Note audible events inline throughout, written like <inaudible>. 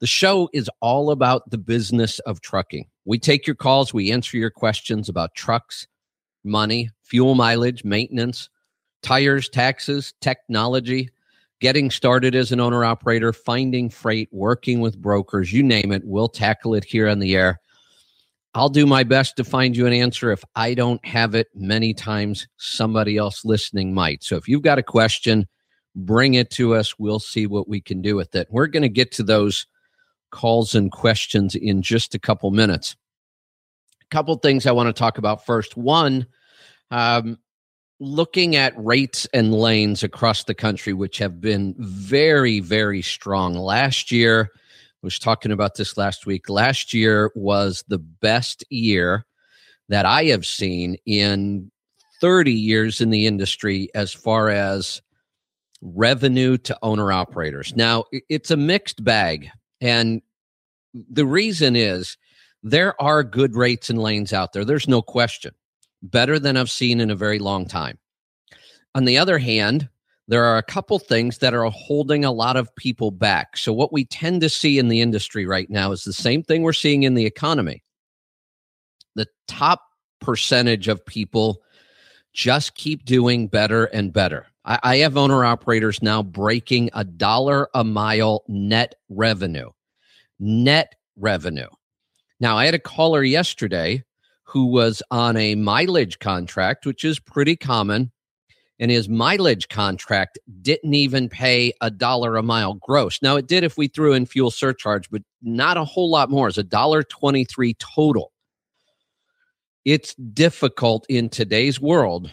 The show is all about the business of trucking. We take your calls, we answer your questions about trucks, money, fuel mileage, maintenance, tires, taxes, technology, getting started as an owner operator, finding freight, working with brokers, you name it. We'll tackle it here on the air. I'll do my best to find you an answer. If I don't have it, many times somebody else listening might. So if you've got a question, bring it to us. We'll see what we can do with it. We're going to get to those calls and questions in just a couple minutes. A couple things I want to talk about first. One, um, looking at rates and lanes across the country, which have been very, very strong. Last year, I was talking about this last week. Last year was the best year that I have seen in 30 years in the industry as far as revenue to owner operators. Now, it's a mixed bag and the reason is there are good rates and lanes out there. There's no question. Better than I've seen in a very long time. On the other hand, there are a couple things that are holding a lot of people back. So, what we tend to see in the industry right now is the same thing we're seeing in the economy. The top percentage of people just keep doing better and better. I, I have owner operators now breaking a dollar a mile net revenue. Net revenue. Now, I had a caller yesterday who was on a mileage contract, which is pretty common. And his mileage contract didn't even pay a dollar a mile gross. Now, it did if we threw in fuel surcharge, but not a whole lot more. It's a dollar twenty-three total. It's difficult in today's world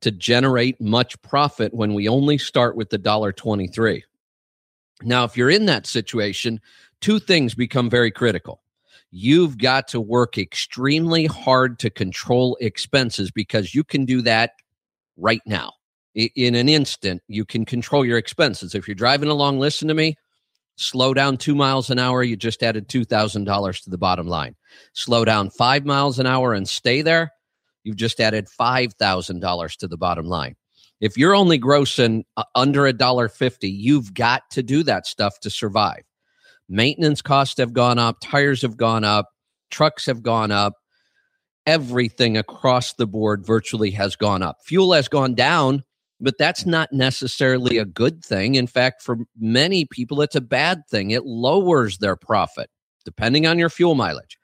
to generate much profit when we only start with the dollar 23 now if you're in that situation two things become very critical. You've got to work extremely hard to control expenses because you can do that right now. In an instant you can control your expenses. If you're driving along listen to me slow down two miles an hour you just added $2000 to the bottom line. Slow down five miles an hour and stay there you've just added $5,000 to the bottom line. If you're only grossing uh, under a dollar 50, you've got to do that stuff to survive. Maintenance costs have gone up, tires have gone up, trucks have gone up. Everything across the board virtually has gone up. Fuel has gone down, but that's not necessarily a good thing. In fact, for many people, it's a bad thing. It lowers their profit depending on your fuel mileage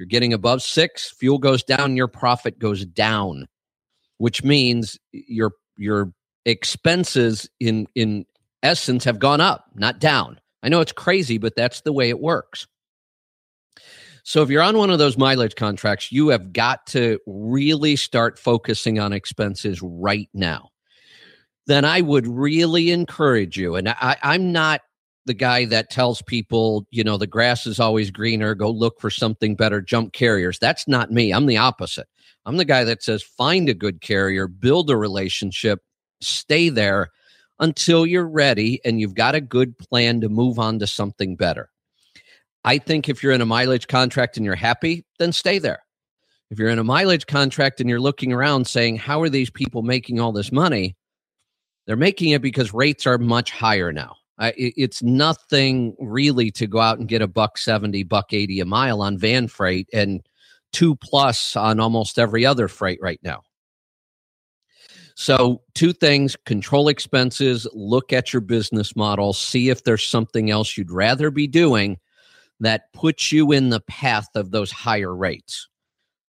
you're getting above six, fuel goes down, your profit goes down, which means your your expenses in in essence have gone up, not down. I know it's crazy, but that's the way it works. So if you're on one of those mileage contracts, you have got to really start focusing on expenses right now. Then I would really encourage you, and I, I'm not the guy that tells people, you know, the grass is always greener, go look for something better, jump carriers. That's not me. I'm the opposite. I'm the guy that says find a good carrier, build a relationship, stay there until you're ready and you've got a good plan to move on to something better. I think if you're in a mileage contract and you're happy, then stay there. If you're in a mileage contract and you're looking around saying, how are these people making all this money? They're making it because rates are much higher now it, it's nothing really to go out and get a buck 70, buck 80 a mile on van freight and two plus on almost every other freight right now. So, two things control expenses, look at your business model, see if there's something else you'd rather be doing that puts you in the path of those higher rates.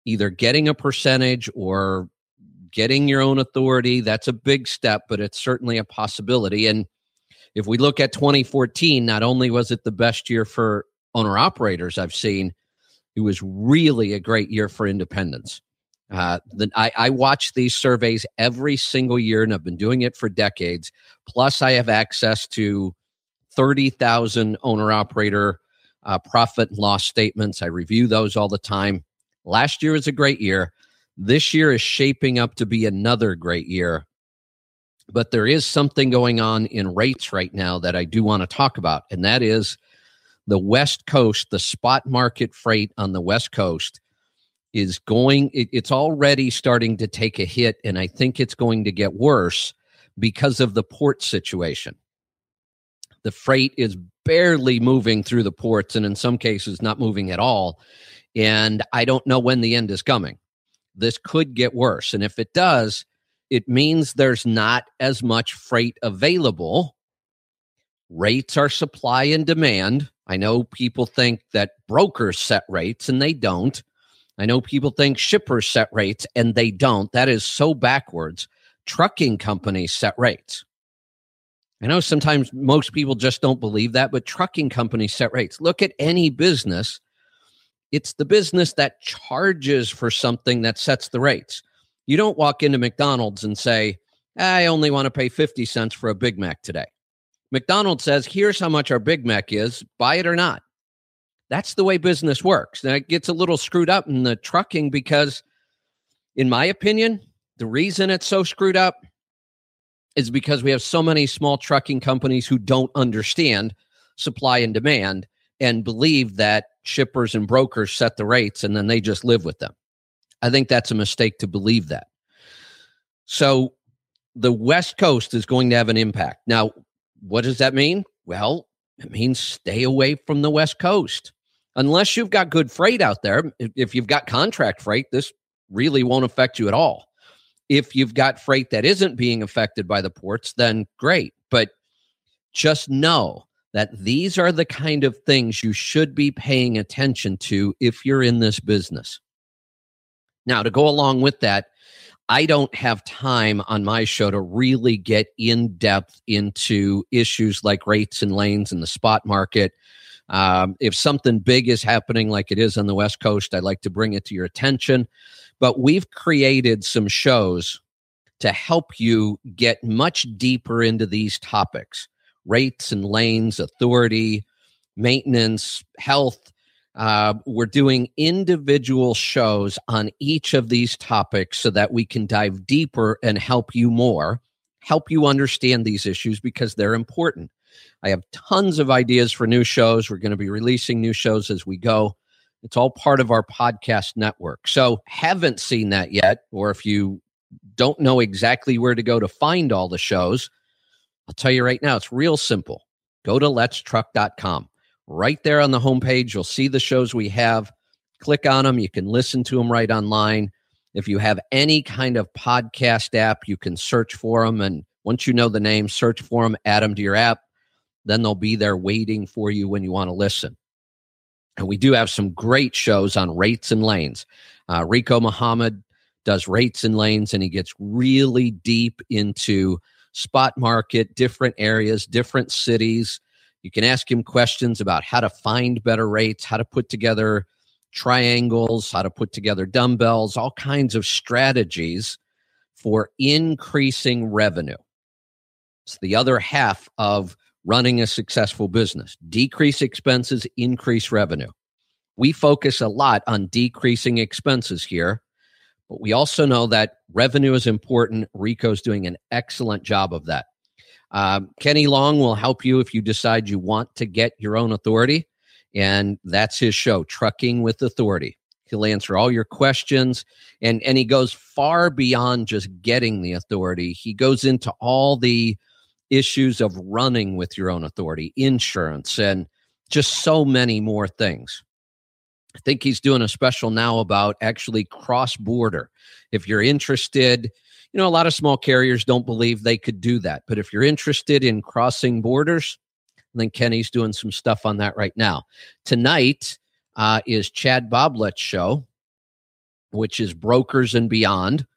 Either getting a percentage or getting your own authority. That's a big step, but it's certainly a possibility. And if we look at 2014, not only was it the best year for owner operators I've seen, it was really a great year for independents. Uh, the, I, I watch these surveys every single year, and I've been doing it for decades. Plus, I have access to 30,000 owner operator uh, profit and loss statements. I review those all the time. Last year was a great year. This year is shaping up to be another great year. But there is something going on in rates right now that I do want to talk about, and that is the West Coast, the spot market freight on the West Coast is going, it, it's already starting to take a hit, and I think it's going to get worse because of the port situation. The freight is barely moving through the ports, and in some cases, not moving at all. And I don't know when the end is coming. This could get worse. And if it does, it means there's not as much freight available. Rates are supply and demand. I know people think that brokers set rates and they don't. I know people think shippers set rates and they don't. That is so backwards. Trucking companies set rates. I know sometimes most people just don't believe that, but trucking companies set rates. Look at any business. It's the business that charges for something that sets the rates. You don't walk into McDonald's and say, I only want to pay 50 cents for a Big Mac today. McDonald's says, here's how much our Big Mac is, buy it or not. That's the way business works. Now it gets a little screwed up in the trucking because, in my opinion, the reason it's so screwed up is because we have so many small trucking companies who don't understand supply and demand and believe that shippers and brokers set the rates and then they just live with them. I think that's a mistake to believe that. So the West Coast is going to have an impact. Now, what does that mean? Well, it means stay away from the West Coast. Unless you've got good freight out there, if you've got contract freight, this really won't affect you at all. If you've got freight that isn't being affected by the ports, then great. But just know that these are the kind of things you should be paying attention to if you're in this business. Now, to go along with that, I don't have time on my show to really get in depth into issues like rates and lanes in the spot market. Um, if something big is happening like it is on the West Coast, I'd like to bring it to your attention. But we've created some shows to help you get much deeper into these topics rates and lanes, authority, maintenance, health, uh, we're doing individual shows on each of these topics so that we can dive deeper and help you more, help you understand these issues because they're important. I have tons of ideas for new shows. We're going to be releasing new shows as we go. It's all part of our podcast network. So, haven't seen that yet, or if you don't know exactly where to go to find all the shows, I'll tell you right now, it's real simple. Go to letstruck.com right there on the homepage. You'll see the shows we have. Click on them. You can listen to them right online. If you have any kind of podcast app, you can search for them. And once you know the name, search for them, add them to your app. Then they'll be there waiting for you when you want to listen. And we do have some great shows on rates and lanes. Uh, Rico Muhammad does rates and lanes, and he gets really deep into spot market, different areas, different cities, you can ask him questions about how to find better rates, how to put together triangles, how to put together dumbbells, all kinds of strategies for increasing revenue. It's the other half of running a successful business. Decrease expenses, increase revenue. We focus a lot on decreasing expenses here, but we also know that revenue is important. Rico's doing an excellent job of that. Um, Kenny Long will help you if you decide you want to get your own authority. And that's his show, Trucking with Authority. He'll answer all your questions and, and he goes far beyond just getting the authority. He goes into all the issues of running with your own authority, insurance, and just so many more things. I think he's doing a special now about actually cross border. If you're interested you know, a lot of small carriers don't believe they could do that. But if you're interested in crossing borders, then Kenny's doing some stuff on that right now. Tonight uh, is Chad Boblett's show, which is Brokers and Beyond.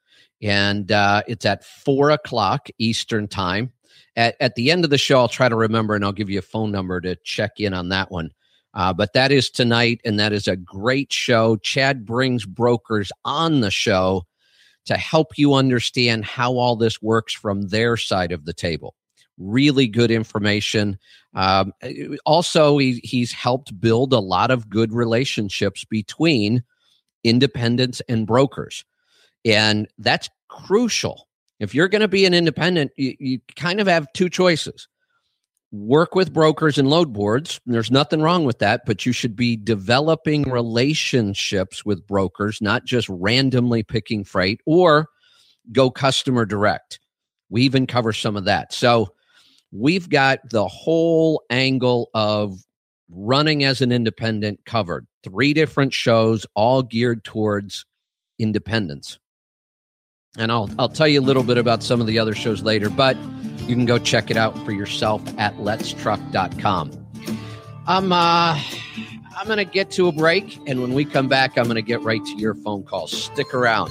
And uh, it's at four o'clock Eastern time. At, at the end of the show, I'll try to remember and I'll give you a phone number to check in on that one. Uh, but that is tonight, and that is a great show. Chad brings brokers on the show to help you understand how all this works from their side of the table. really good information. Um, also, he, he's helped build a lot of good relationships between independents and brokers. And that's crucial. If you're going to be an independent, you, you kind of have two choices work with brokers and load boards. There's nothing wrong with that, but you should be developing relationships with brokers, not just randomly picking freight or go customer direct. We even cover some of that. So we've got the whole angle of running as an independent covered. Three different shows, all geared towards independence. And I'll I'll tell you a little bit about some of the other shows later, but you can go check it out for yourself at letstruck.com. I'm uh I'm going to get to a break and when we come back I'm going to get right to your phone calls. Stick around.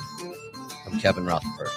I'm Kevin Rutherford.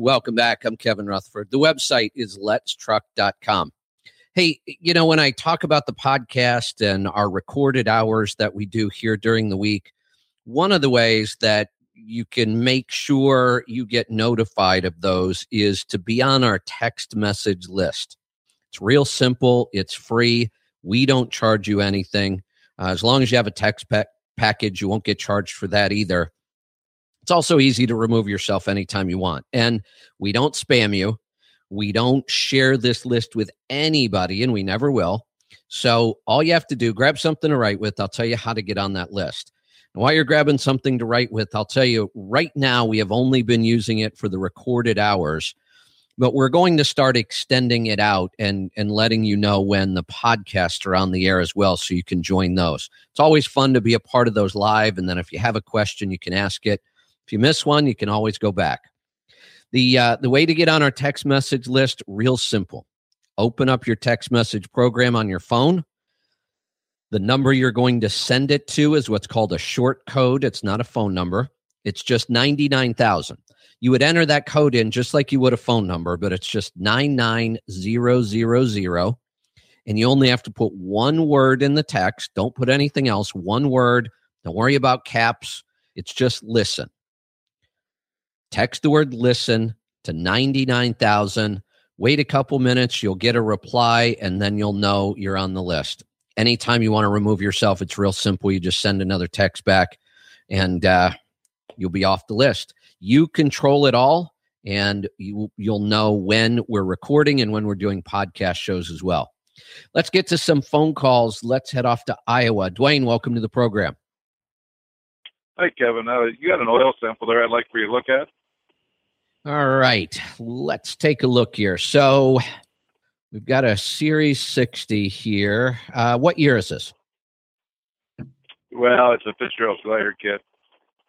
Welcome back. I'm Kevin Rutherford. The website is letstruck.com. Hey, you know, when I talk about the podcast and our recorded hours that we do here during the week, one of the ways that you can make sure you get notified of those is to be on our text message list. It's real simple, it's free. We don't charge you anything. Uh, as long as you have a text pa- package, you won't get charged for that either. It's also easy to remove yourself anytime you want. And we don't spam you. We don't share this list with anybody, and we never will. So all you have to do, grab something to write with. I'll tell you how to get on that list. And while you're grabbing something to write with, I'll tell you right now, we have only been using it for the recorded hours, but we're going to start extending it out and, and letting you know when the podcasts are on the air as well, so you can join those. It's always fun to be a part of those live. And then if you have a question, you can ask it. If you miss one, you can always go back. The uh, the way to get on our text message list real simple. Open up your text message program on your phone. The number you're going to send it to is what's called a short code. It's not a phone number. It's just 99,000. You would enter that code in just like you would a phone number, but it's just 99000 and you only have to put one word in the text. Don't put anything else. One word. Don't worry about caps. It's just listen. Text the word listen to 99,000. Wait a couple minutes, you'll get a reply, and then you'll know you're on the list. Anytime you want to remove yourself, it's real simple. You just send another text back and uh, you'll be off the list. You control it all, and you, you'll know when we're recording and when we're doing podcast shows as well. Let's get to some phone calls. Let's head off to Iowa. Dwayne, welcome to the program. Hey, Kevin. Uh, you got an oil sample there I'd like for you to look at. All right, let's take a look here. So we've got a Series 60 here. Uh, what year is this? Well, it's a Fitzgerald Glider kit.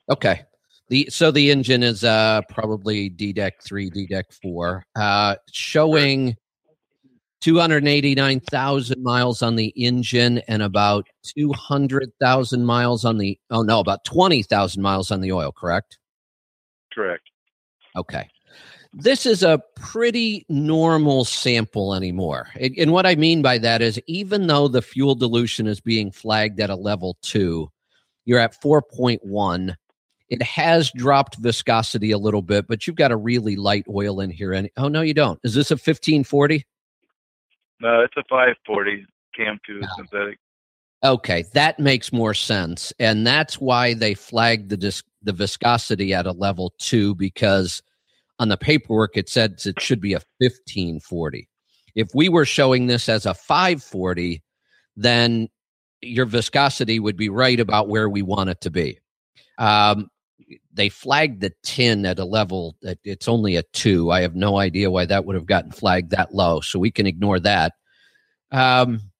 Okay. The so the engine is uh probably DDEC 3, DDEC 4. Uh showing 289,000 miles on the engine and about 200,000 miles on the oh no, about 20,000 miles on the oil, correct? Correct. Okay. This is a pretty normal sample anymore. And what I mean by that is even though the fuel dilution is being flagged at a level two, you're at 4.1. It has dropped viscosity a little bit, but you've got a really light oil in here. And oh, no, you don't. Is this a 1540? No, it's a 540 Cam 2 synthetic. Okay, that makes more sense, and that's why they flagged the the viscosity at a level two because on the paperwork it says it should be a fifteen forty. If we were showing this as a five forty, then your viscosity would be right about where we want it to be. Um, they flagged the tin at a level that it's only a two. I have no idea why that would have gotten flagged that low, so we can ignore that. Um,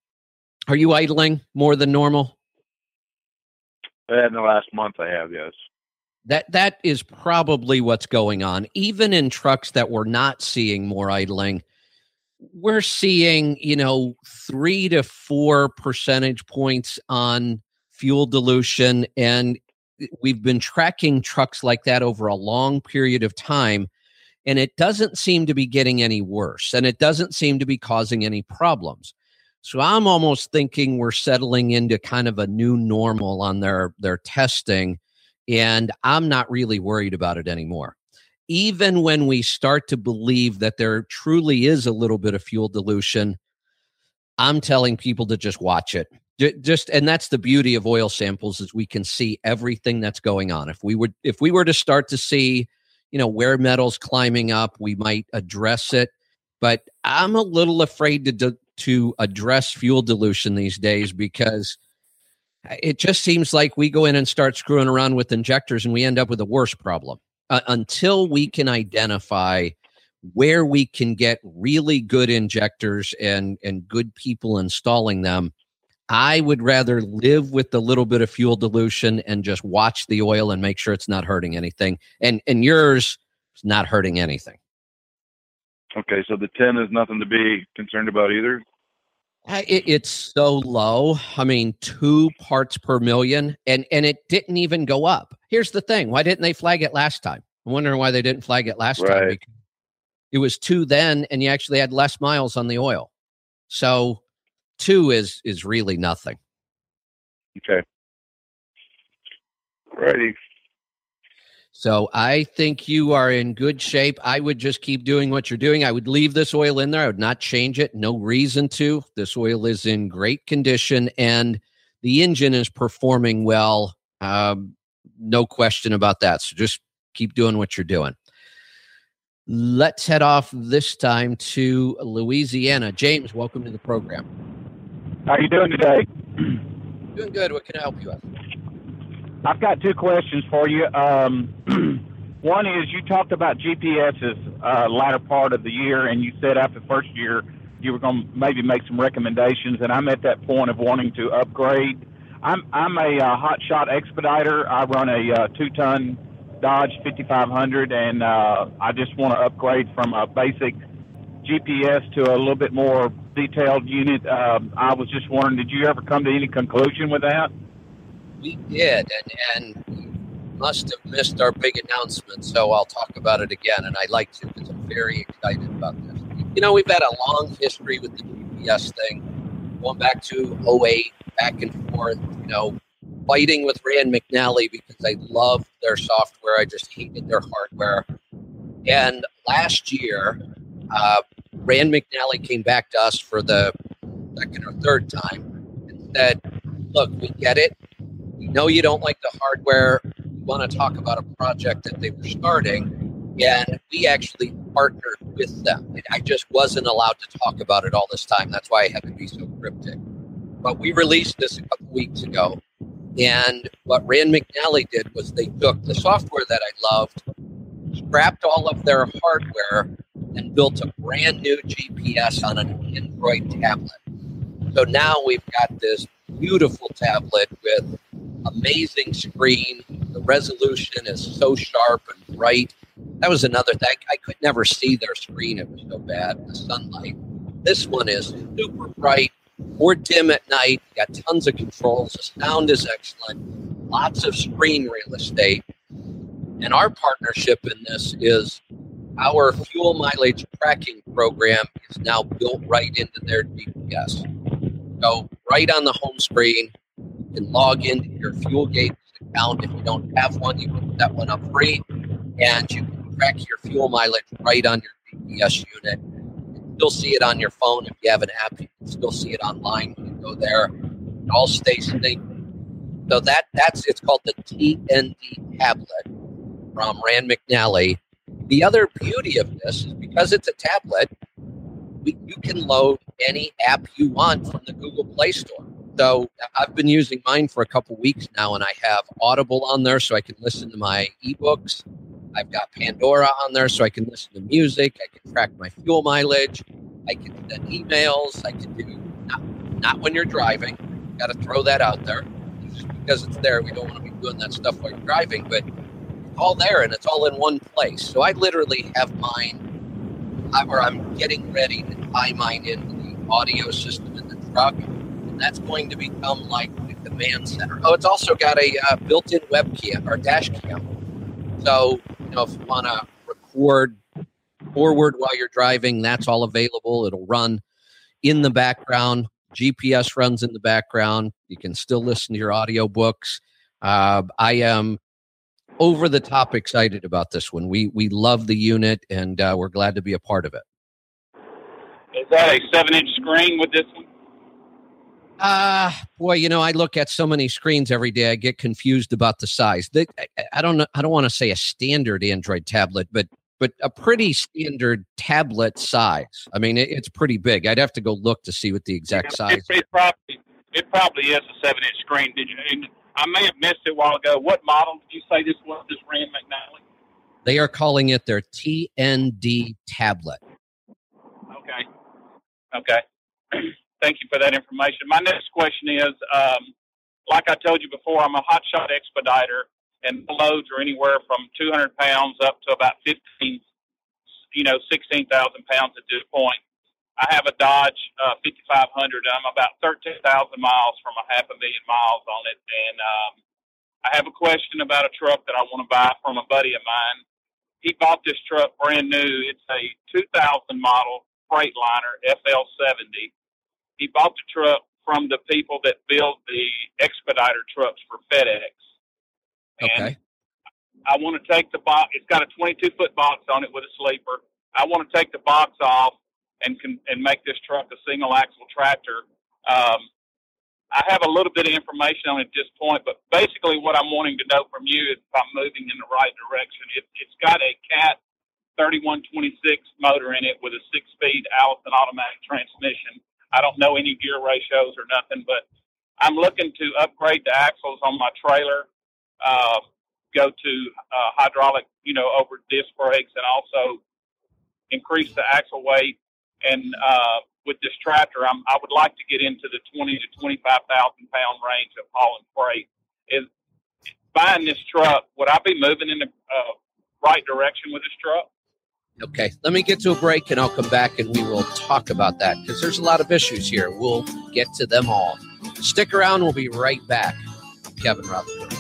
are you idling more than normal? Eh, in the last month, I have yes. That that is probably what's going on. Even in trucks that we're not seeing more idling, we're seeing you know three to four percentage points on fuel dilution, and we've been tracking trucks like that over a long period of time, and it doesn't seem to be getting any worse, and it doesn't seem to be causing any problems. So I'm almost thinking we're settling into kind of a new normal on their their testing and I'm not really worried about it anymore. Even when we start to believe that there truly is a little bit of fuel dilution, I'm telling people to just watch it. Just and that's the beauty of oil samples is we can see everything that's going on. If we would if we were to start to see, you know, wear metals climbing up, we might address it. But I'm a little afraid to to address fuel dilution these days because it just seems like we go in and start screwing around with injectors and we end up with a worse problem. Uh, until we can identify where we can get really good injectors and and good people installing them i would rather live with the little bit of fuel dilution and just watch the oil and make sure it's not hurting anything. And and yours is not hurting anything. Okay so the tin is nothing to be concerned about either it, it's so low. I mean, two parts per million, and and it didn't even go up. Here's the thing: why didn't they flag it last time? I'm wondering why they didn't flag it last right. time. It was two then, and you actually had less miles on the oil. So two is is really nothing. Okay. Righty. So I think you are in good shape. I would just keep doing what you're doing. I would leave this oil in there. I would not change it. No reason to. This oil is in great condition and the engine is performing well. Um, no question about that. So just keep doing what you're doing. Let's head off this time to Louisiana. James, welcome to the program. How are you doing today? Doing good. What can I help you with? I've got two questions for you. Um, <clears throat> one is you talked about GPS's uh, latter part of the year, and you said after the first year you were going to maybe make some recommendations, and I'm at that point of wanting to upgrade. I'm I'm a uh, hot shot expediter. I run a uh, two ton Dodge 5500, and uh, I just want to upgrade from a basic GPS to a little bit more detailed unit. Uh, I was just wondering, did you ever come to any conclusion with that? We did, and and must have missed our big announcement. So I'll talk about it again, and I like to because I'm very excited about this. You know, we've had a long history with the GPS thing, going back to 08, back and forth. You know, fighting with Rand McNally because I loved their software. I just hated their hardware. And last year, uh, Rand McNally came back to us for the second or third time and said, Look, we get it know you don't like the hardware. We want to talk about a project that they were starting, and we actually partnered with them. I just wasn't allowed to talk about it all this time. That's why I had to be so cryptic. But we released this a couple weeks ago, and what Rand McNally did was they took the software that I loved, scrapped all of their hardware, and built a brand new GPS on an Android tablet. So now we've got this beautiful tablet with amazing screen. The resolution is so sharp and bright. That was another thing. I could never see their screen. It was so bad. The sunlight. This one is super bright, more dim at night. Got tons of controls. The sound is excellent. Lots of screen real estate. And our partnership in this is our fuel mileage tracking program is now built right into their GPS. So right on the home screen, can log into your Fuel Gauge account. If you don't have one, you can set one up free, and you can track your fuel mileage right on your GPS unit. You can still see it on your phone if you have an app. You can still see it online. You can go there. It all stay synced. So that that's it's called the TND tablet from Rand McNally. The other beauty of this is because it's a tablet, we, you can load any app you want from the Google Play Store. So I've been using mine for a couple weeks now, and I have Audible on there so I can listen to my ebooks. I've got Pandora on there so I can listen to music. I can track my fuel mileage. I can send emails. I can do not, not when you're driving. Got to throw that out there. Just because it's there, we don't want to be doing that stuff while you're driving, but it's all there and it's all in one place. So I literally have mine, or I'm getting ready to tie mine into the audio system in the truck that's going to become like the command center. Oh, it's also got a uh, built-in webcam or dash cam. So, you know, if you want to record forward while you're driving, that's all available. It'll run in the background. GPS runs in the background. You can still listen to your audiobooks. Uh, I am over the top excited about this one. We we love the unit and uh, we're glad to be a part of it. Is that a seven inch screen with this one? Uh, boy, you know, I look at so many screens every day. I get confused about the size. The, I don't know. I don't want to say a standard Android tablet, but but a pretty standard tablet size. I mean, it, it's pretty big. I'd have to go look to see what the exact size. It, it probably it probably is a seven inch screen. Did you? I may have missed it a while ago. What model did you say this was? This Rand McNally. They are calling it their TND tablet. Okay. Okay. <clears throat> thank you for that information. My next question is, um, like I told you before, I'm a hotshot expediter, and loads are anywhere from 200 pounds up to about 15, you know, 16,000 pounds at this point. I have a Dodge uh, 5500. I'm about 13,000 miles from a half a million miles on it, and um, I have a question about a truck that I want to buy from a buddy of mine. He bought this truck brand new. It's a 2000 model Freightliner FL70 he bought the truck from the people that build the expediter trucks for FedEx. And okay. I want to take the box. It's got a 22 foot box on it with a sleeper. I want to take the box off and can, and make this truck a single axle tractor. Um, I have a little bit of information on it at this point, but basically what I'm wanting to know from you is if I'm moving in the right direction. It, it's got a Cat 3126 motor in it with a six speed Allison automatic transmission. I don't know any gear ratios or nothing, but I'm looking to upgrade the axles on my trailer, uh, go to uh, hydraulic, you know, over disc brakes, and also increase the axle weight. And uh, with this tractor, I'm, I would like to get into the 20 to 25,000 pound range of hauling freight. Is buying this truck, would I be moving in the uh, right direction with this truck? Okay, let me get to a break and I'll come back and we will talk about that because there's a lot of issues here. We'll get to them all. Stick around, we'll be right back. Kevin Rutherford.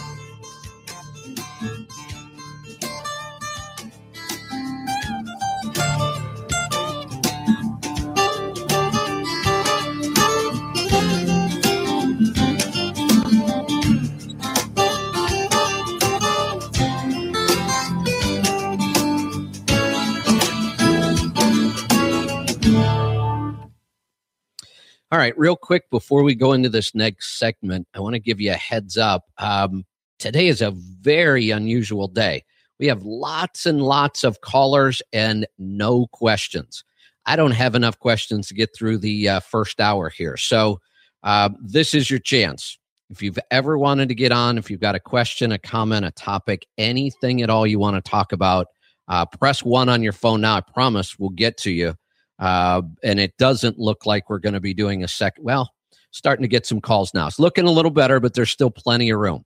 All right, real quick before we go into this next segment, I want to give you a heads up. Um, today is a very unusual day. We have lots and lots of callers and no questions. I don't have enough questions to get through the uh, first hour here. So, uh, this is your chance. If you've ever wanted to get on, if you've got a question, a comment, a topic, anything at all you want to talk about, uh, press one on your phone now. I promise we'll get to you. Uh, and it doesn't look like we're going to be doing a second. Well, starting to get some calls now. It's looking a little better, but there's still plenty of room.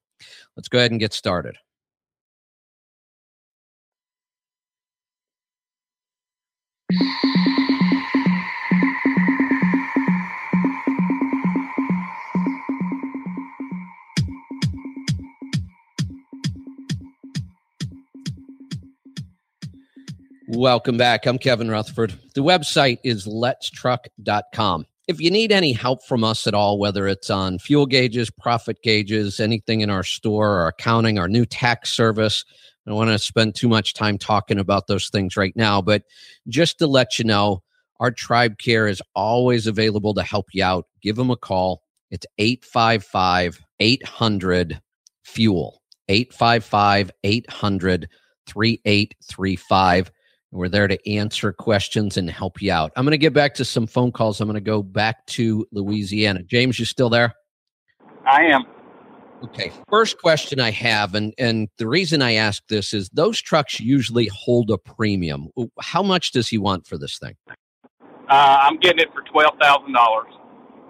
Let's go ahead and get started. <laughs> Welcome back. I'm Kevin Rutherford. The website is letstruck.com. If you need any help from us at all, whether it's on fuel gauges, profit gauges, anything in our store, our accounting, our new tax service, I don't want to spend too much time talking about those things right now, but just to let you know, our tribe care is always available to help you out. Give them a call, It's 855 800 fuel. 855 800 3835. We're there to answer questions and help you out. I'm going to get back to some phone calls. I'm going to go back to Louisiana. James, you still there? I am. Okay. First question I have, and and the reason I ask this is those trucks usually hold a premium. How much does he want for this thing? Uh, I'm getting it for twelve thousand dollars.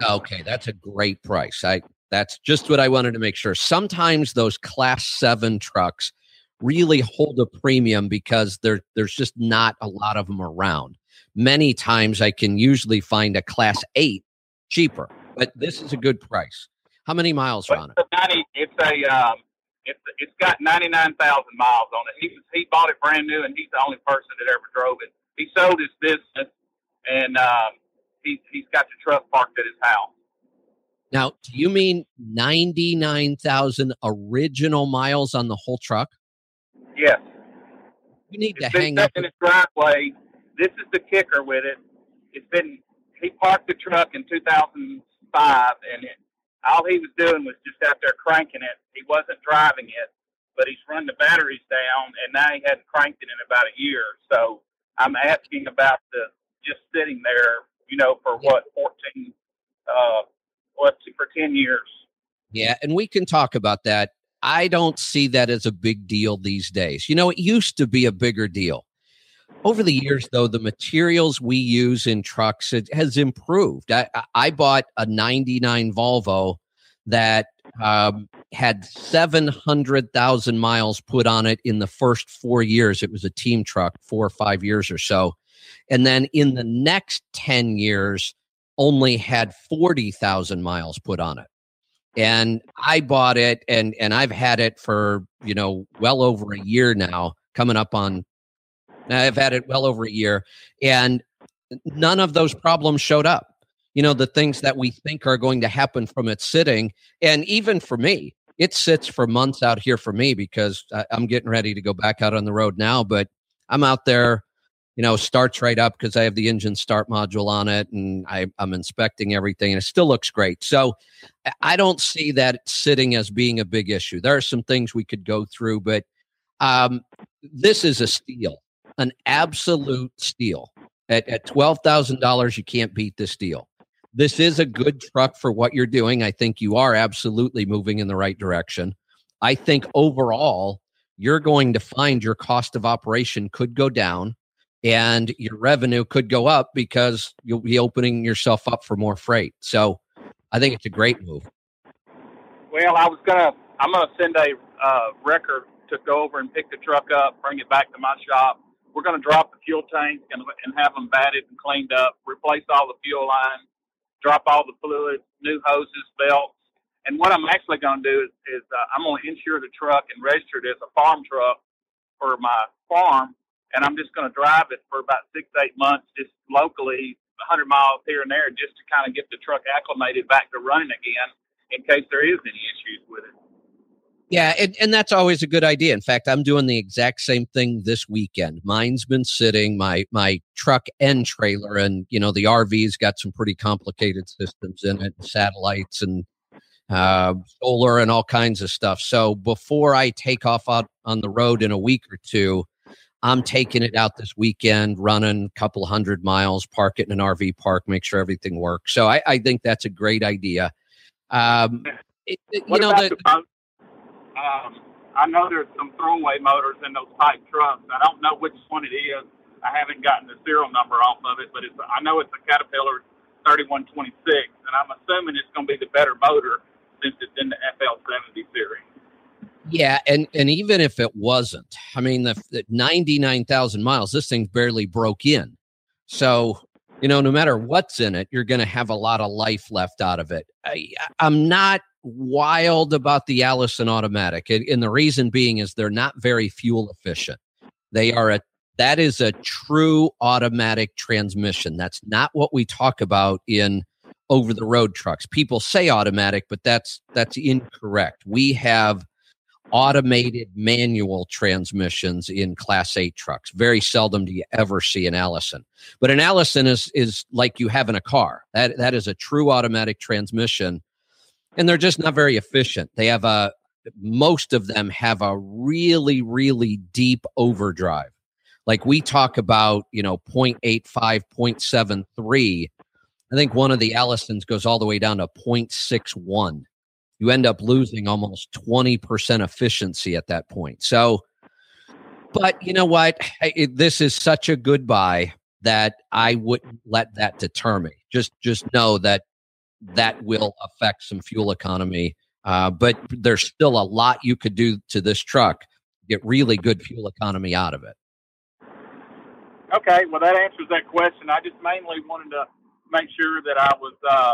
Okay, that's a great price. I that's just what I wanted to make sure. Sometimes those class seven trucks really hold a premium because there there's just not a lot of them around. Many times I can usually find a class eight cheaper, but this is a good price. How many miles are on it? It's a, 90, it's a um, it's it's got ninety nine thousand miles on it. He was, he bought it brand new, and he's the only person that ever drove it. He sold his business, and um, he he's got the truck parked at his house. Now, do you mean ninety nine thousand original miles on the whole truck? Yes. You need it's to hang up. in his driveway. This is the kicker with it. It's been he parked the truck in 2005, and it, all he was doing was just out there cranking it. He wasn't driving it, but he's run the batteries down, and now he hadn't cranked it in about a year. So I'm asking about the just sitting there, you know, for what 14, uh, what for 10 years. Yeah, and we can talk about that. I don't see that as a big deal these days. You know, it used to be a bigger deal. Over the years, though, the materials we use in trucks has improved. I, I bought a 99 Volvo that um, had 700,000 miles put on it in the first four years. It was a team truck, four or five years or so. And then in the next 10 years, only had 40,000 miles put on it. And I bought it and, and I've had it for, you know, well over a year now, coming up on now, I've had it well over a year, and none of those problems showed up. You know, the things that we think are going to happen from it sitting, and even for me, it sits for months out here for me because I'm getting ready to go back out on the road now. But I'm out there, you know, starts right up because I have the engine start module on it, and I, I'm inspecting everything, and it still looks great. So I don't see that sitting as being a big issue. There are some things we could go through, but um, this is a steal an absolute steal. At, at $12,000, you can't beat this deal. This is a good truck for what you're doing. I think you are absolutely moving in the right direction. I think overall, you're going to find your cost of operation could go down and your revenue could go up because you'll be opening yourself up for more freight. So I think it's a great move. Well, I was gonna, I'm gonna send a uh, record to go over and pick the truck up, bring it back to my shop, we're to drop the fuel tank and, and have them batted and cleaned up, replace all the fuel lines, drop all the fluids, new hoses, belts. And what I'm actually going to do is, is uh, I'm going to insure the truck and register it as a farm truck for my farm. And I'm just going to drive it for about six, eight months, just locally, 100 miles here and there, just to kind of get the truck acclimated back to running again in case there is any issues with it. Yeah, and, and that's always a good idea. In fact, I'm doing the exact same thing this weekend. Mine's been sitting, my my truck and trailer, and you know, the RV's got some pretty complicated systems in it, satellites and uh, solar and all kinds of stuff. So before I take off out on the road in a week or two, I'm taking it out this weekend, running a couple hundred miles, park it in an RV park, make sure everything works. So I, I think that's a great idea. Um, it, it, you know, the, the um, I know there's some throwaway motors in those type trucks. I don't know which one it is. I haven't gotten the serial number off of it, but it's I know it's a Caterpillar 3126, and I'm assuming it's going to be the better motor since it's in the FL70 series. Yeah, and and even if it wasn't, I mean, the, the 99,000 miles, this thing barely broke in. So, you know, no matter what's in it, you're going to have a lot of life left out of it. I, I'm not wild about the Allison automatic. And, and the reason being is they're not very fuel efficient. They are a that is a true automatic transmission. That's not what we talk about in over the road trucks. People say automatic, but that's that's incorrect. We have automated manual transmissions in class 8 trucks. Very seldom do you ever see an Allison. But an Allison is is like you have in a car. That that is a true automatic transmission and they're just not very efficient. They have a most of them have a really really deep overdrive. Like we talk about, you know, 0.85, 0.73. I think one of the Allisons goes all the way down to 0.61. You end up losing almost 20% efficiency at that point. So, but you know what? It, this is such a good buy that I wouldn't let that deter me. Just just know that that will affect some fuel economy. Uh, but there's still a lot you could do to this truck get really good fuel economy out of it. Okay, well that answers that question. I just mainly wanted to make sure that I was uh,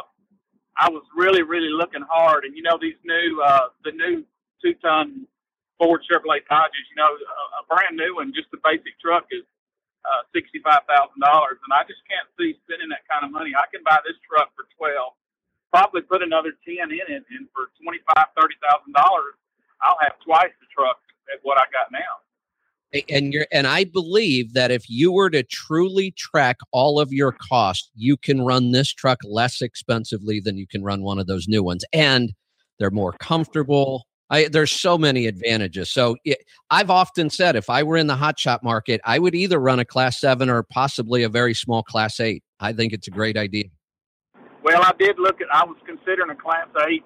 I was really really looking hard, and you know these new uh, the new two ton Ford Chevrolet Dodges, you know a, a brand new one, just the basic truck is uh, sixty five thousand dollars, and I just can't see spending that kind of money. I can buy this truck for twelve, probably put another ten in it, and for twenty five thirty thousand dollars, I'll have twice the truck at what I got now and you're and i believe that if you were to truly track all of your costs you can run this truck less expensively than you can run one of those new ones and they're more comfortable. I, there's so many advantages. So it, i've often said if i were in the hot shot market i would either run a class 7 or possibly a very small class 8 i think it's a great idea. Well i did look at i was considering a class 8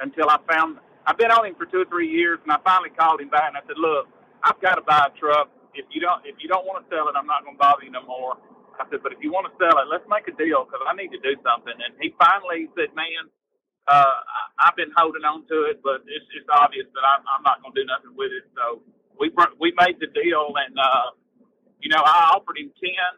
until i found i've been on him for two or three years and i finally called him back and i said look I've got to buy a truck. If you don't, if you don't want to sell it, I'm not going to bother you no more. I said, but if you want to sell it, let's make a deal because I need to do something. And he finally said, man, uh, I've been holding on to it, but it's just obvious that I'm, I'm not going to do nothing with it. So we we made the deal, and uh, you know, I offered him ten,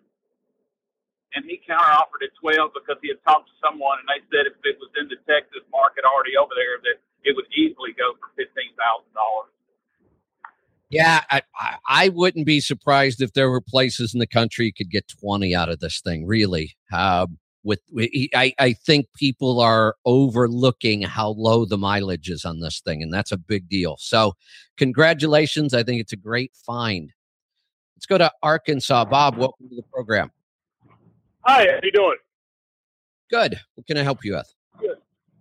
and he counter offered at twelve because he had talked to someone, and they said if it was in the Texas market already over there, that it would easily go for fifteen thousand dollars. Yeah, I, I wouldn't be surprised if there were places in the country you could get 20 out of this thing, really. Uh, with, I, I think people are overlooking how low the mileage is on this thing, and that's a big deal. So, congratulations. I think it's a great find. Let's go to Arkansas. Bob, welcome to the program. Hi, how you doing? Good. What can I help you with? Good.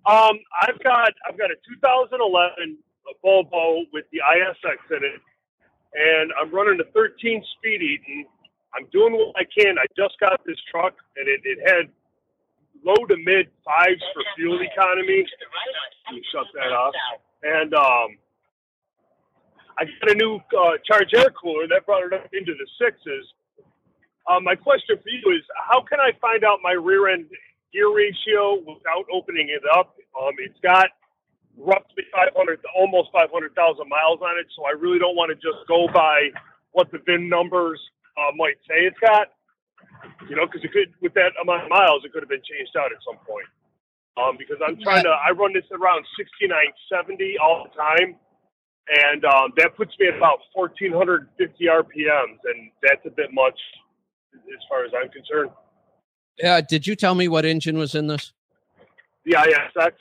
Um, I've got I've got a 2011 Volvo with the ISX in it and I'm running a 13 speed Eaton. I'm doing what I can. I just got this truck, and it, it had low to mid fives for fuel economy. Shut that off. And um, I got a new uh, charge air cooler that brought it up into the sixes. Um, my question for you is, how can I find out my rear end gear ratio without opening it up? Um, it's got roughly 500, almost 500,000 miles on it. So I really don't want to just go by what the VIN numbers uh, might say it's got. You know, because it could, with that amount of miles, it could have been changed out at some point. Um, because I'm trying to, I run this around 6970 all the time. And um, that puts me at about 1450 RPMs. And that's a bit much as far as I'm concerned. Yeah. Did you tell me what engine was in this? The ISX.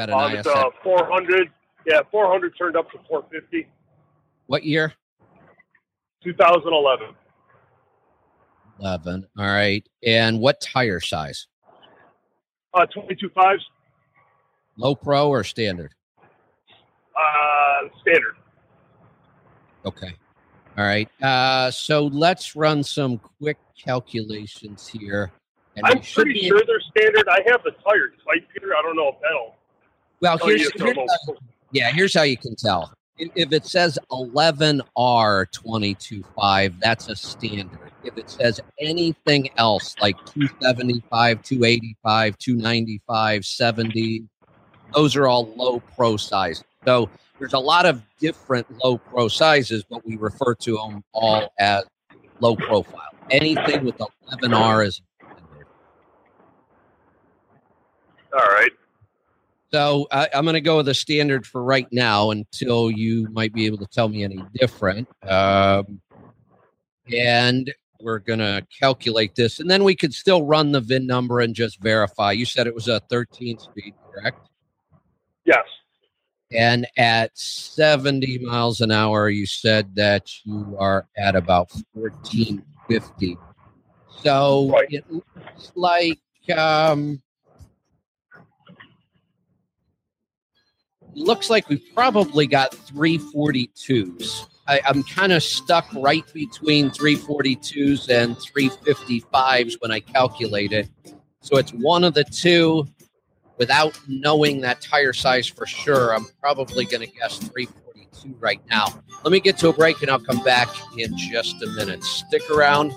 Got an uh, it's, uh, 400. Yeah, 400 turned up to 450. What year? 2011. 11. All right. And what tire size? Uh, 22 fives. Low pro or standard? Uh, standard. Okay. All right. Uh, so let's run some quick calculations here. And I'm pretty sure they're standard. I have the tire type here. I don't know if that'll well, here's, here's how, yeah, here's how you can tell. If it says 11R225, that's a standard. If it says anything else like 275, 285, 295, 70, those are all low pro size. So there's a lot of different low pro sizes, but we refer to them all as low profile. Anything with 11R is all right. So I, am going to go with a standard for right now until you might be able to tell me any different. Um, and we're going to calculate this, and then we could still run the VIN number and just verify. You said it was a 13 speed, correct? Yes. And at 70 miles an hour, you said that you are at about 1450. So right. it looks like um, looks like we've probably got 342s. I, I'm kind of stuck right between 342s and 355s when I calculate it. So it's one of the two without knowing that tire size for sure. I'm probably going to guess 342 right now. Let me get to a break and I'll come back in just a minute. Stick around.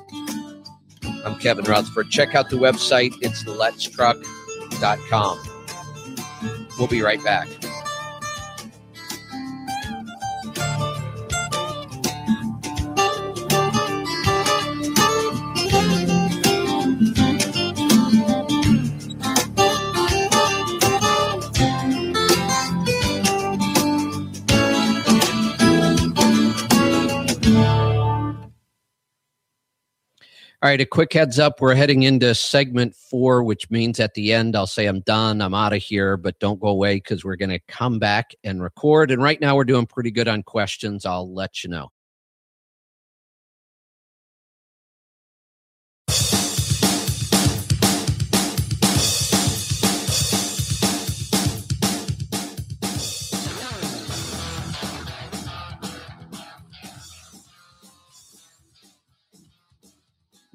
I'm Kevin Rutherford. Check out the website. It's letstruck.com. We'll be right back. All right, a quick heads up. We're heading into segment four, which means at the end, I'll say I'm done. I'm out of here, but don't go away because we're going to come back and record. And right now, we're doing pretty good on questions. I'll let you know.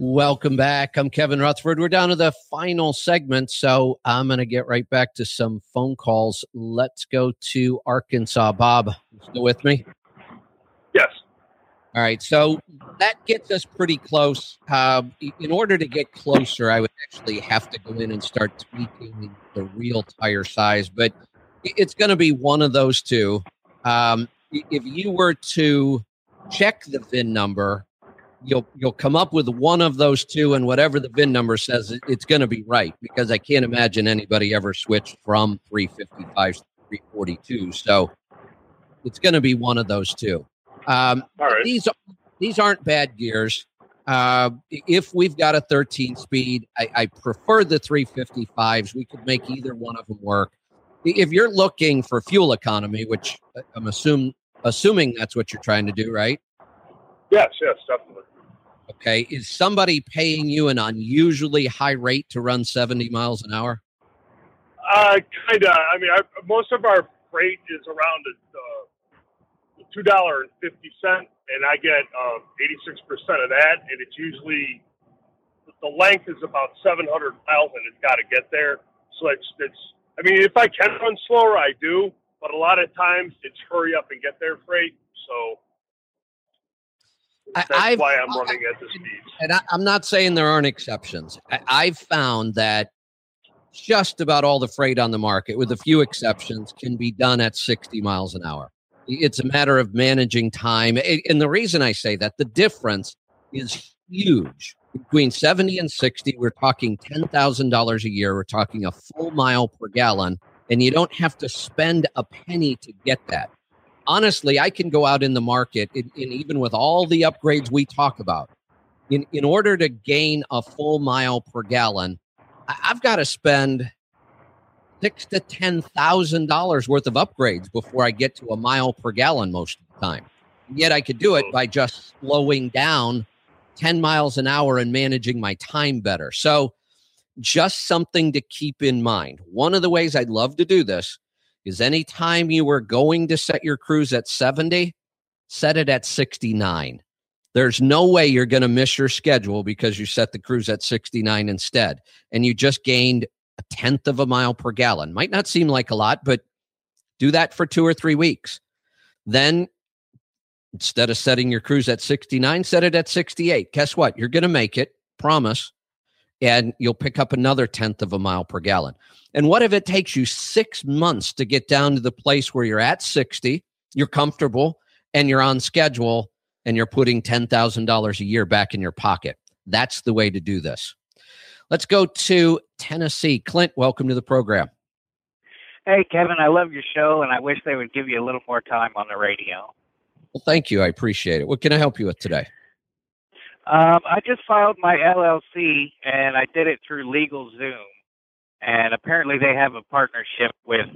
Welcome back. I'm Kevin Rutherford. We're down to the final segment, so I'm going to get right back to some phone calls. Let's go to Arkansas. Bob, still with me? Yes. All right. So that gets us pretty close. Uh, in order to get closer, I would actually have to go in and start tweaking the real tire size, but it's going to be one of those two. Um, if you were to check the VIN number you'll you'll come up with one of those two and whatever the VIN number says it, it's going to be right because I can't imagine anybody ever switched from 355 to 342 so it's going to be one of those two. Um, these these aren't bad gears. Uh, if we've got a 13 speed I, I prefer the 355s we could make either one of them work. If you're looking for fuel economy which I'm assuming assuming that's what you're trying to do right Yes, yes, definitely. Okay. Is somebody paying you an unusually high rate to run 70 miles an hour? Uh, kind of. I mean, I, most of our freight is around uh, two dollar and fifty cent, and I get um, eighty six percent of that, and it's usually the length is about seven hundred miles, and it's got to get there. So it's it's. I mean, if I can run slower, I do, but a lot of times it's hurry up and get there freight. So that's I've, why I'm running at the speed. And I, am not saying there aren't exceptions. I, I've found that just about all the freight on the market, with a few exceptions, can be done at 60 miles an hour. It's a matter of managing time. And the reason I say that, the difference is huge. Between 70 and 60, we're talking $10,000 a year. We're talking a full mile per gallon. And you don't have to spend a penny to get that honestly, I can go out in the market, and, even with all the upgrades we talk about, in, in order to gain a full mile per gallon, I've got to spend six to ten thousand dollars worth of upgrades before I get to a mile per gallon most of the time. Yet I could do it by just slowing down 10 miles an hour and managing my time better. So just something to keep in mind. One of the ways I'd love to do this is anytime you were going to set your cruise at 70, set it at 69. There's no way you're going to miss your schedule because you set the cruise at 69 instead. And you just gained a tenth of a mile per gallon. Might not seem like a lot, but do that for two or three weeks. Then instead of setting your cruise at 69, set it at 68. Guess what? You're going to make it, promise, and you'll pick up another tenth of a mile per gallon. And what if it takes you six months to get down to the place where you're at 60, you're comfortable, and you're on schedule, and you're putting $10,000 a year back in your pocket? That's the way to do this. Let's go to Tennessee. Clint, welcome to the program. Hey, Kevin, I love your show, and I wish they would give you a little more time on the radio. Well, thank you. I appreciate it. What can I help you with today? Um, I just filed my LLC, and I did it through LegalZoom and apparently they have a partnership with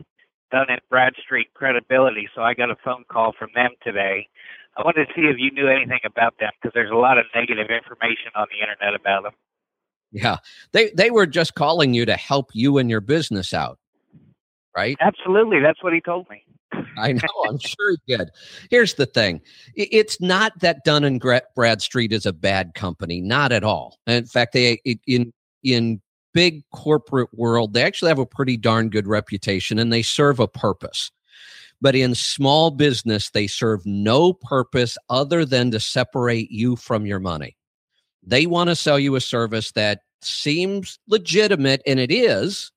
Dun and Bradstreet Credibility. So I got a phone call from them today. I wanted to see if you knew anything about them because there's a lot of negative information on the internet about them. Yeah, they they were just calling you to help you and your business out, right? Absolutely, that's what he told me. I know. I'm sure he did. Here's the thing: it's not that Dun and Bradstreet is a bad company, not at all. In fact, they in in big corporate world, they actually have a pretty darn good reputation, and they serve a purpose. But in small business, they serve no purpose other than to separate you from your money. They want to sell you a service that seems legitimate, and it is.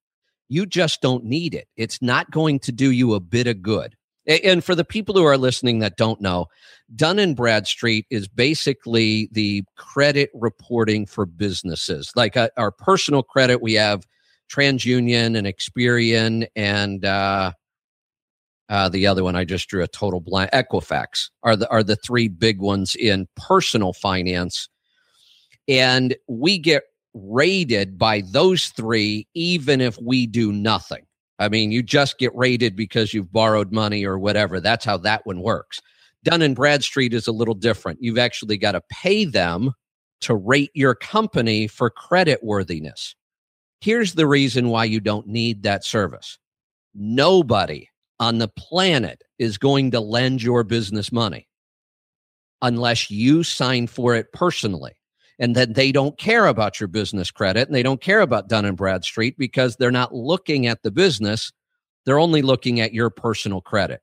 You just don't need it. It's not going to do you a bit of good. And for the people who are listening that don't know, Dun and Bradstreet is basically the credit reporting for businesses. Like uh, our personal credit, we have TransUnion and Experian and uh, uh, the other one I just drew a total blank. Equifax are the are the three big ones in personal finance, and we get rated by those three even if we do nothing. I mean, you just get rated because you've borrowed money or whatever. That's how that one works. Dun and Bradstreet is a little different. You've actually got to pay them to rate your company for credit worthiness. Here's the reason why you don't need that service. Nobody on the planet is going to lend your business money unless you sign for it personally. And then they don't care about your business credit and they don't care about Dun and Bradstreet because they're not looking at the business. They're only looking at your personal credit.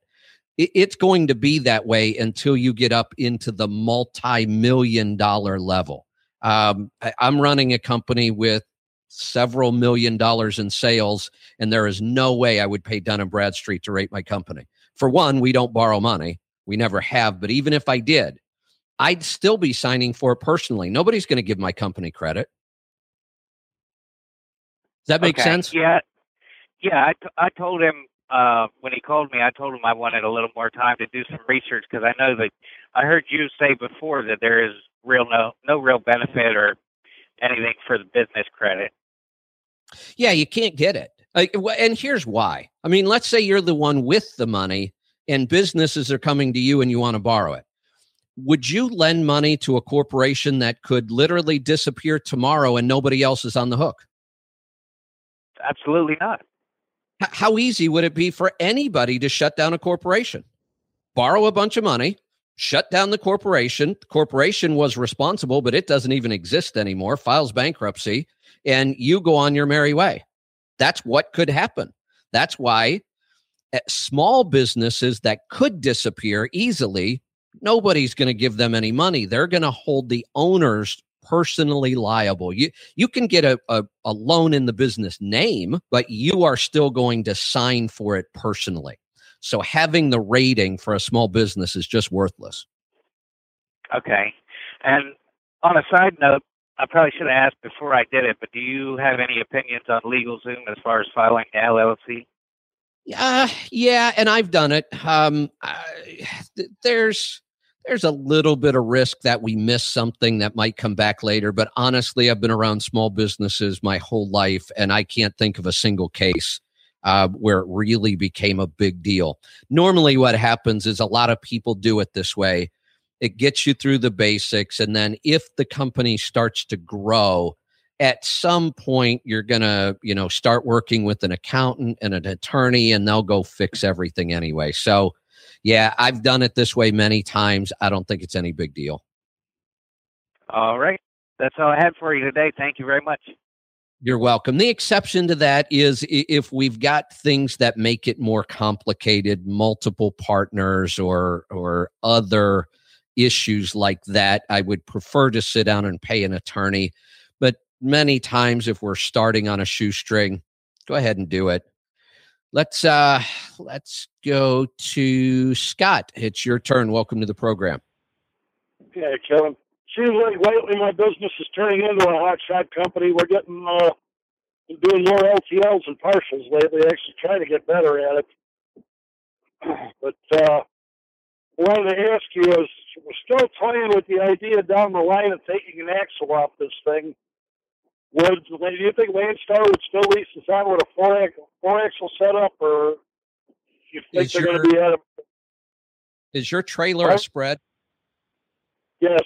It's going to be that way until you get up into the multi million dollar level. Um, I'm running a company with several million dollars in sales, and there is no way I would pay Dun and Bradstreet to rate my company. For one, we don't borrow money. We never have. But even if I did, I'd still be signing for it personally. Nobody's going to give my company credit. Does that make okay. sense? Yeah. Yeah. I, t- I told him uh, when he called me, I told him I wanted a little more time to do some research because I know that I heard you say before that there is real no no real benefit or anything for the business credit. Yeah, you can't get it. and here's why. I mean, let's say you're the one with the money and businesses are coming to you and you want to borrow it. Would you lend money to a corporation that could literally disappear tomorrow and nobody else is on the hook? Absolutely not. How easy would it be for anybody to shut down a corporation? Borrow a bunch of money, shut down the corporation. The corporation was responsible, but it doesn't even exist anymore, files bankruptcy, and you go on your merry way. That's what could happen. That's why eh, small businesses that could disappear easily, nobody's going to give them any money. They're going to hold the owners personally liable. You you can get a, a, a loan in the business name, but you are still going to sign for it personally. So having the rating for a small business is just worthless. Okay. And on a side note, I probably should have asked before I did it, but do you have any opinions on LegalZoom as far as filing LLC? Uh, yeah, and I've done it. Um, I, there's there's a little bit of risk that we miss something that might come back later. But honestly, I've been around small businesses my whole life, and I can't think of a single case uh, where it really became a big deal. Normally, what happens is a lot of people do it this way it gets you through the basics. And then if the company starts to grow, at some point you're going to you know start working with an accountant and an attorney and they'll go fix everything anyway. So yeah i've done it this way many times. I don't think it's any big deal. All right. That's all i had for you today. Thank you very much. You're welcome. The exception to that is if we've got things that make it more complicated multiple partners or or other issues like that, I would prefer to sit down and pay an attorney. But many times, if we're starting on a shoestring, go ahead and do it. Let's uh let's go to Scott. It's your turn. Welcome to the program. Yeah, Kevin. Seems like lately my business is turning into a hot shot company. We're getting uh doing more LTLs and partials lately. Actually, trying to get better at it. <clears throat> But uh, wanted to ask you is we're still toying with the idea down the line of taking an axle off this thing. Would do you think Landstar would still lease us out with a four axle four axle setup, or you think is they're going to be at a? Is your trailer a spread? Yes.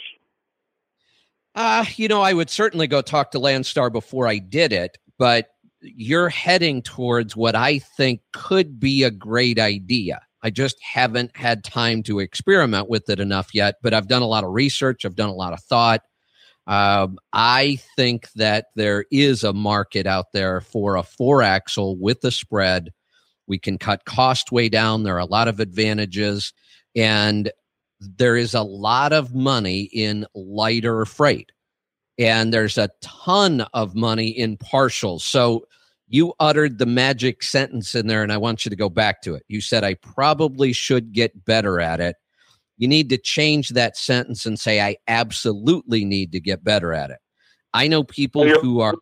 Uh, you know, I would certainly go talk to Landstar before I did it, but you're heading towards what I think could be a great idea I just haven't had time to experiment with it enough yet. But I've done a lot of research, I've done a lot of thought. Um, I think that there is a market out there for a four axle with a spread. We can cut cost way down. There are a lot of advantages. And there is a lot of money in lighter freight. And there's a ton of money in partials. So you uttered the magic sentence in there, and I want you to go back to it. You said, I probably should get better at it. You need to change that sentence and say, I absolutely need to get better at it. I know people who are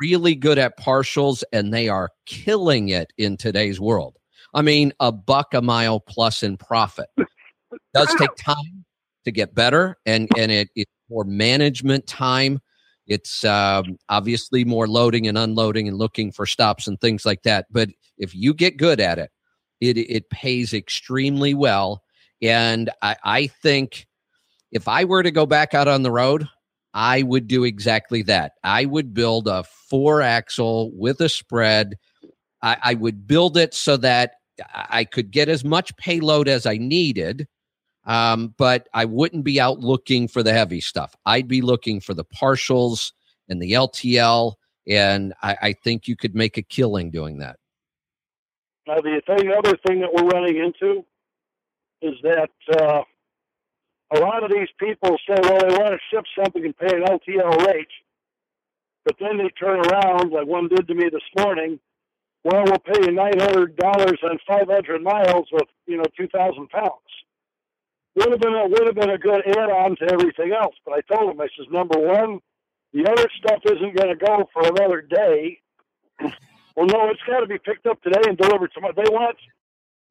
really good at partials and they are killing it in today's world. I mean, a buck a mile plus in profit. It <laughs> does take time to get better and and it, it's more management time it's um, obviously more loading and unloading and looking for stops and things like that. But if you get good at it, it it pays extremely well. And I, I think if I were to go back out on the road, I would do exactly that. I would build a four axle with a spread. I, I would build it so that I could get as much payload as I needed um, but I wouldn't be out looking for the heavy stuff. I'd be looking for the partials and the LTL, and I, I think you could make a killing doing that. Now, the thing, other thing that we're running into is that uh, a lot of these people say, well, they want to ship something and pay an LTL rate, but then they turn around, like one did to me this morning. Well, we'll pay you nine hundred dollars on five hundred miles with you know two thousand pounds would have been a, would have been a good add-on to everything else. But I told him, I says, number one, the other stuff isn't going to go for another day. well, no, it's got to be picked up today and delivered tomorrow. They want.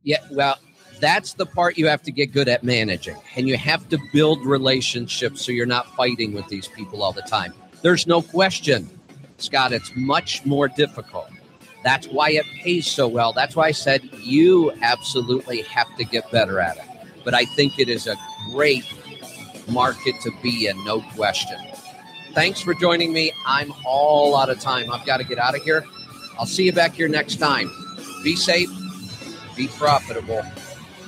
Yeah, well, that's the part you have to get good at managing, and you have to build relationships so you're not fighting with these people all the time. There's no question, Scott. It's much more difficult. That's why it pays so well. That's why I said you absolutely have to get better at it but I think it is a great market to be in, no question. Thanks for joining me. I'm all out of time. I've got to get out of here. I'll see you back here next time. Be safe, be profitable,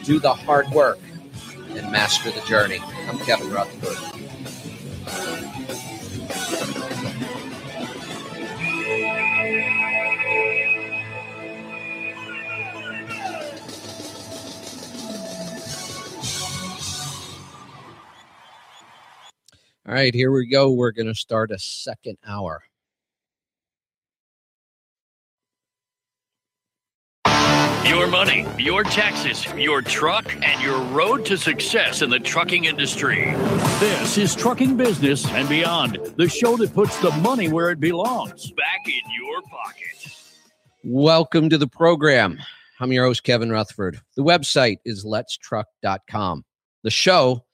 do the hard work, and master the journey. I'm Kevin Rutherford. All right, here we go. We're going to start a second hour. Your money, your taxes, your truck, and your road to success in the trucking industry. This is Trucking Business and Beyond, the show that puts the money where it belongs back in your pocket. Welcome to the program. I'm your host, Kevin Rutherford. The website is letstruck.com. The show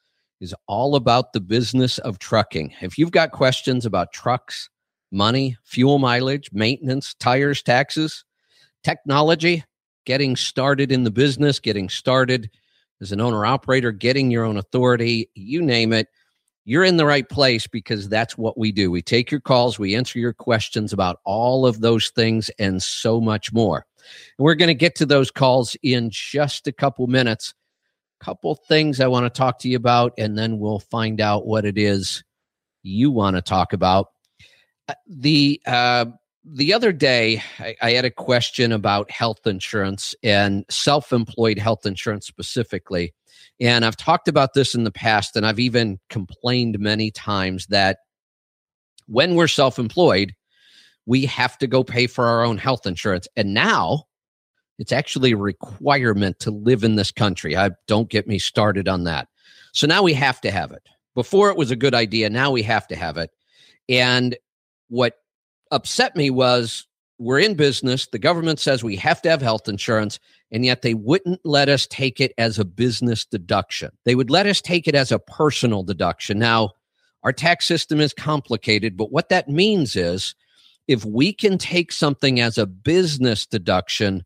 is all about the business of trucking. If you've got questions about trucks, money, fuel mileage, maintenance, tires, taxes, technology, getting started in the business, getting started as an owner operator, getting your own authority, you name it, you're in the right place because that's what we do. We take your calls, we answer your questions about all of those things and so much more. And we're going to get to those calls in just a couple minutes A couple things I want to talk to you about, and then we'll find out what it is you want to talk about. Uh, the uh, the other day, I, I had a question about health insurance and self-employed health insurance specifically, and I've talked about this in the past, and I've even complained many times that when we're self-employed, we have to go pay for our own health insurance, and now it's actually a requirement to live in this country. I don't get me started on that. So now we have to have it. Before it was a good idea, now we have to have it. And what upset me was we're in business, the government says we have to have health insurance, and yet they wouldn't let us take it as a business deduction. They would let us take it as a personal deduction. Now, our tax system is complicated, but what that means is if we can take something as a business deduction,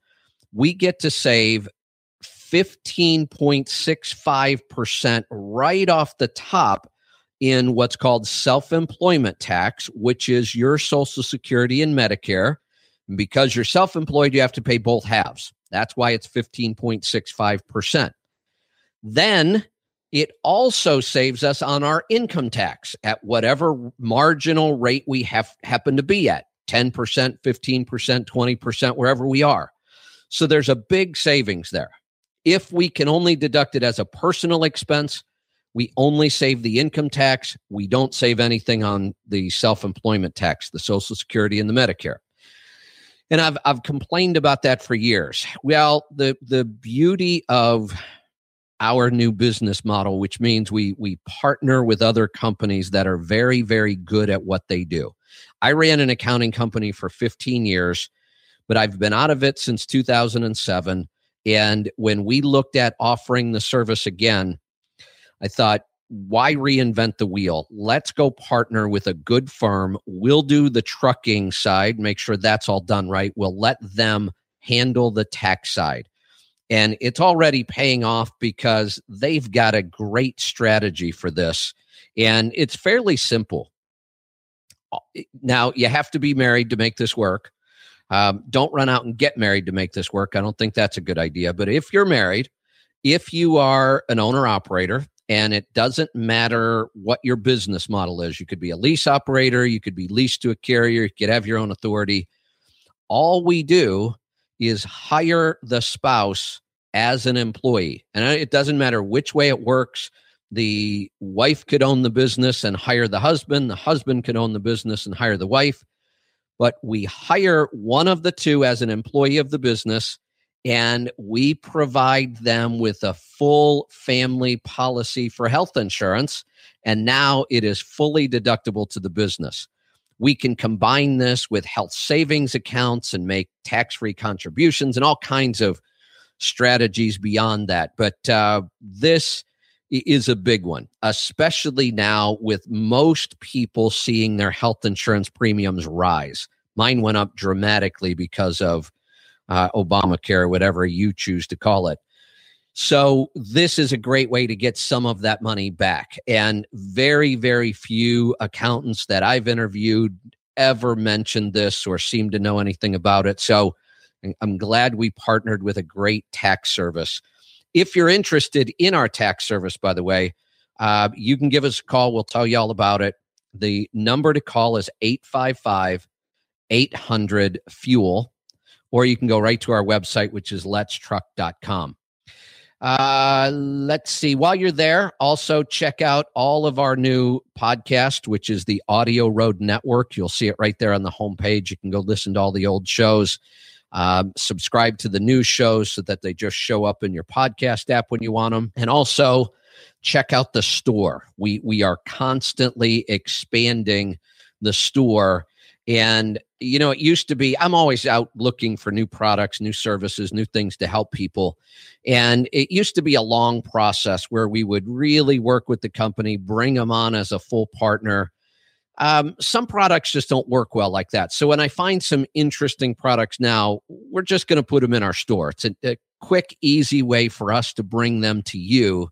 we get to save 15.65% right off the top in what's called self employment tax, which is your Social Security and Medicare. Because you're self employed, you have to pay both halves. That's why it's 15.65%. Then it also saves us on our income tax at whatever marginal rate we have happen to be at 10%, 15%, 20%, wherever we are. So there's a big savings there. If we can only deduct it as a personal expense, we only save the income tax. We don't save anything on the self employment tax, the Social Security, and the Medicare. And I've, I've complained about that for years. Well, the, the beauty of our new business model, which means we we partner with other companies that are very very good at what they do. I ran an accounting company for 15 years, but I've been out of it since 2007. And when we looked at offering the service again, I thought, why reinvent the wheel? Let's go partner with a good firm. We'll do the trucking side, make sure that's all done right. We'll let them handle the tax side. And it's already paying off because they've got a great strategy for this. And it's fairly simple. Now, you have to be married to make this work. Um, don't run out and get married to make this work. I don't think that's a good idea. But if you're married, if you are an owner operator, and it doesn't matter what your business model is, you could be a lease operator, you could be leased to a carrier, you could have your own authority. All we do is hire the spouse as an employee. And it doesn't matter which way it works. The wife could own the business and hire the husband. The husband could own the business and hire the wife. But we hire one of the two as an employee of the business and we provide them with a full family policy for health insurance. And now it is fully deductible to the business. We can combine this with health savings accounts and make tax free contributions and all kinds of strategies beyond that. But uh, this is a big one, especially now with most people seeing their health insurance premiums rise. Mine went up dramatically because of uh, Obamacare, whatever you choose to call it. So this is a great way to get some of that money back. And very, very few accountants that I've interviewed ever mentioned this or seem to know anything about it. So I'm glad we partnered with a great tax service. If you're interested in our tax service, by the way, uh, you can give us a call. We'll tell you all about it. The number to call is 855 800 Fuel, or you can go right to our website, which is letstruck.com. Uh, let's see. While you're there, also check out all of our new podcast, which is the Audio Road Network. You'll see it right there on the homepage. You can go listen to all the old shows. Um, subscribe to the new shows so that they just show up in your podcast app when you want them. And also check out the store. We we are constantly expanding the store and, you know, it used to be, I'm always out looking for new products, new services, new things to help people. And it used to be a long process where we would really work with the company, bring them on as a full partner. Um, some products just don't work well like that. So when I find some interesting products now, we're just going to put them in our store. It's a, a quick, easy way for us to bring them to you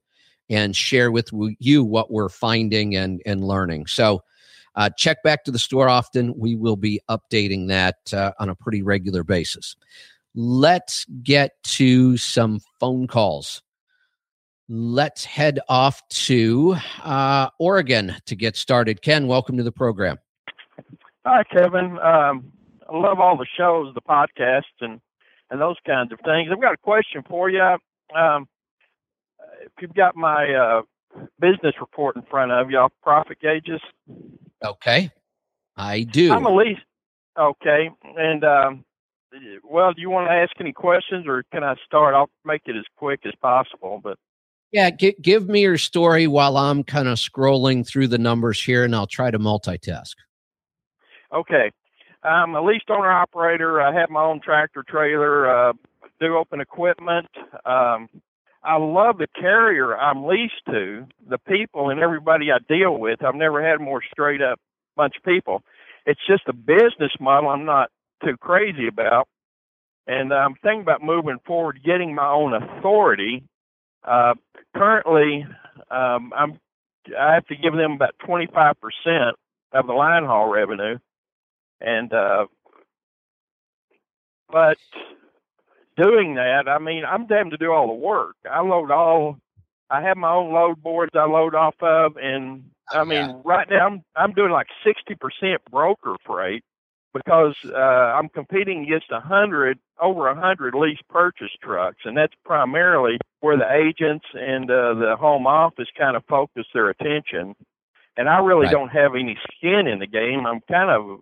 and share with you what we're finding and, and learning. So, uh, check back to the store often. We will be updating that uh, on a pretty regular basis. Let's get to some phone calls. Let's head off to uh, Oregon to get started. Ken, welcome to the program. Hi, Kevin. Um, I love all the shows, the podcasts, and and those kinds of things. I've got a question for you. Um, if you've got my uh, business report in front of you, profit gauges. Okay, I do. I'm a least okay, and um, well, do you want to ask any questions, or can I start? I'll make it as quick as possible, but. Yeah, g- give me your story while I'm kind of scrolling through the numbers here, and I'll try to multitask. Okay, I'm a leased owner operator. I have my own tractor trailer. Uh, do open equipment. Um, I love the carrier I'm leased to, the people and everybody I deal with. I've never had more straight up bunch of people. It's just a business model I'm not too crazy about. And I'm thinking about moving forward, getting my own authority. Uh, currently, um, I'm I have to give them about 25% of the line haul revenue, and uh, but doing that, I mean, I'm damned to do all the work. I load all. I have my own load boards I load off of, and I mean, Yeah. right now I'm I'm doing like sixty percent broker freight because uh, I'm competing against a hundred over a hundred lease purchase trucks, and that's primarily where the agents and uh, the home office kind of focus their attention. And I really Right. don't have any skin in the game. I'm kind of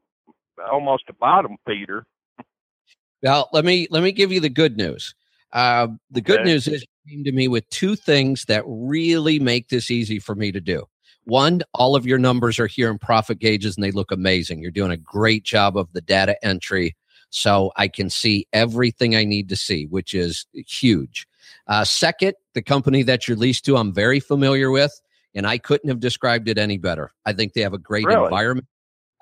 almost a bottom feeder. Well, let me let me give you the good news. Uh, the good Okay. news is came to me with two things that really make this easy for me to do. One, all of your numbers are here in profit gauges and they look amazing. You're doing a great job of the data entry. So I can see everything I need to see, which is huge. Uh, second, the company that you're leased to, I'm very familiar with, and I couldn't have described it any better. I think they have a great Really? environment.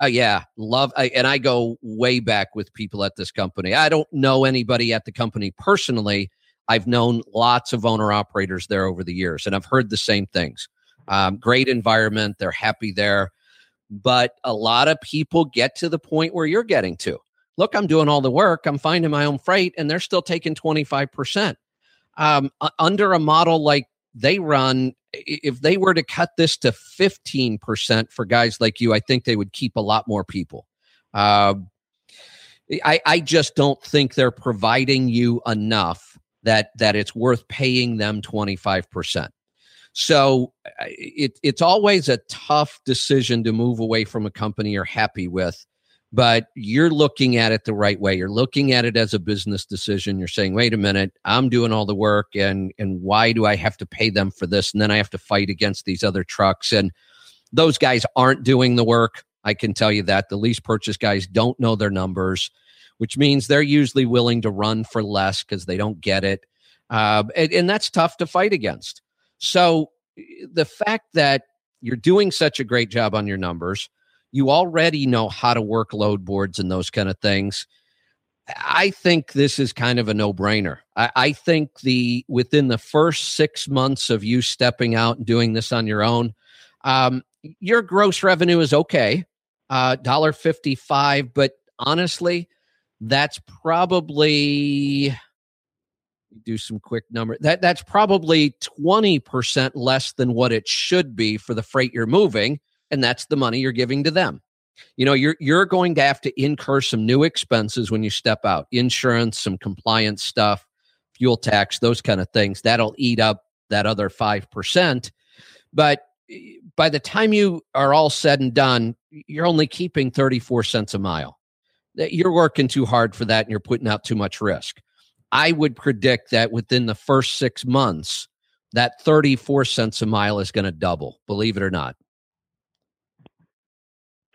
Oh yeah, love. I, and I go way back with people at this company. I don't know anybody at the company personally. I've known lots of owner operators there over the years, and I've heard the same things. Um, great environment. They're happy there, but a lot of people get to the point where you're getting to. Look, I'm doing all the work. I'm finding my own freight, and they're still taking 25 percent. Um, under a model like they run, if they were to cut this to 15% for guys like you, I think they would keep a lot more people. Uh, I, I just don't think they're providing you enough that that it's worth paying them 25%. So it, it's always a tough decision to move away from a company you're happy with, but you're looking at it the right way. You're looking at it as a business decision. You're saying, wait a minute, I'm doing all the work and and why do I have to pay them for this? And then I have to fight against these other trucks. And those guys aren't doing the work. I can tell you that. The lease purchase guys don't know their numbers, which means they're usually willing to run for less because they don't get it. Uh, and, and that's tough to fight against. So the fact that you're doing such a great job on your numbers, you already know how to work load boards and those kind of things. I think this is kind of a no-brainer. I, I think the within the first six months of you stepping out and doing this on your own, um, your gross revenue is okay, uh, dollar fifty-five. But honestly, that's probably do some quick number. That that's probably twenty percent less than what it should be for the freight you're moving, and that's the money you're giving to them. You know, you're you're going to have to incur some new expenses when you step out, insurance, some compliance stuff, fuel tax, those kind of things. That'll eat up that other five percent. But eh, by the time you are all said and done, you're only keeping 34 cents a mile. That You're working too hard for that and you're putting out too much risk. I would predict that within the first six months, that 34 cents a mile is going to double, believe it or not.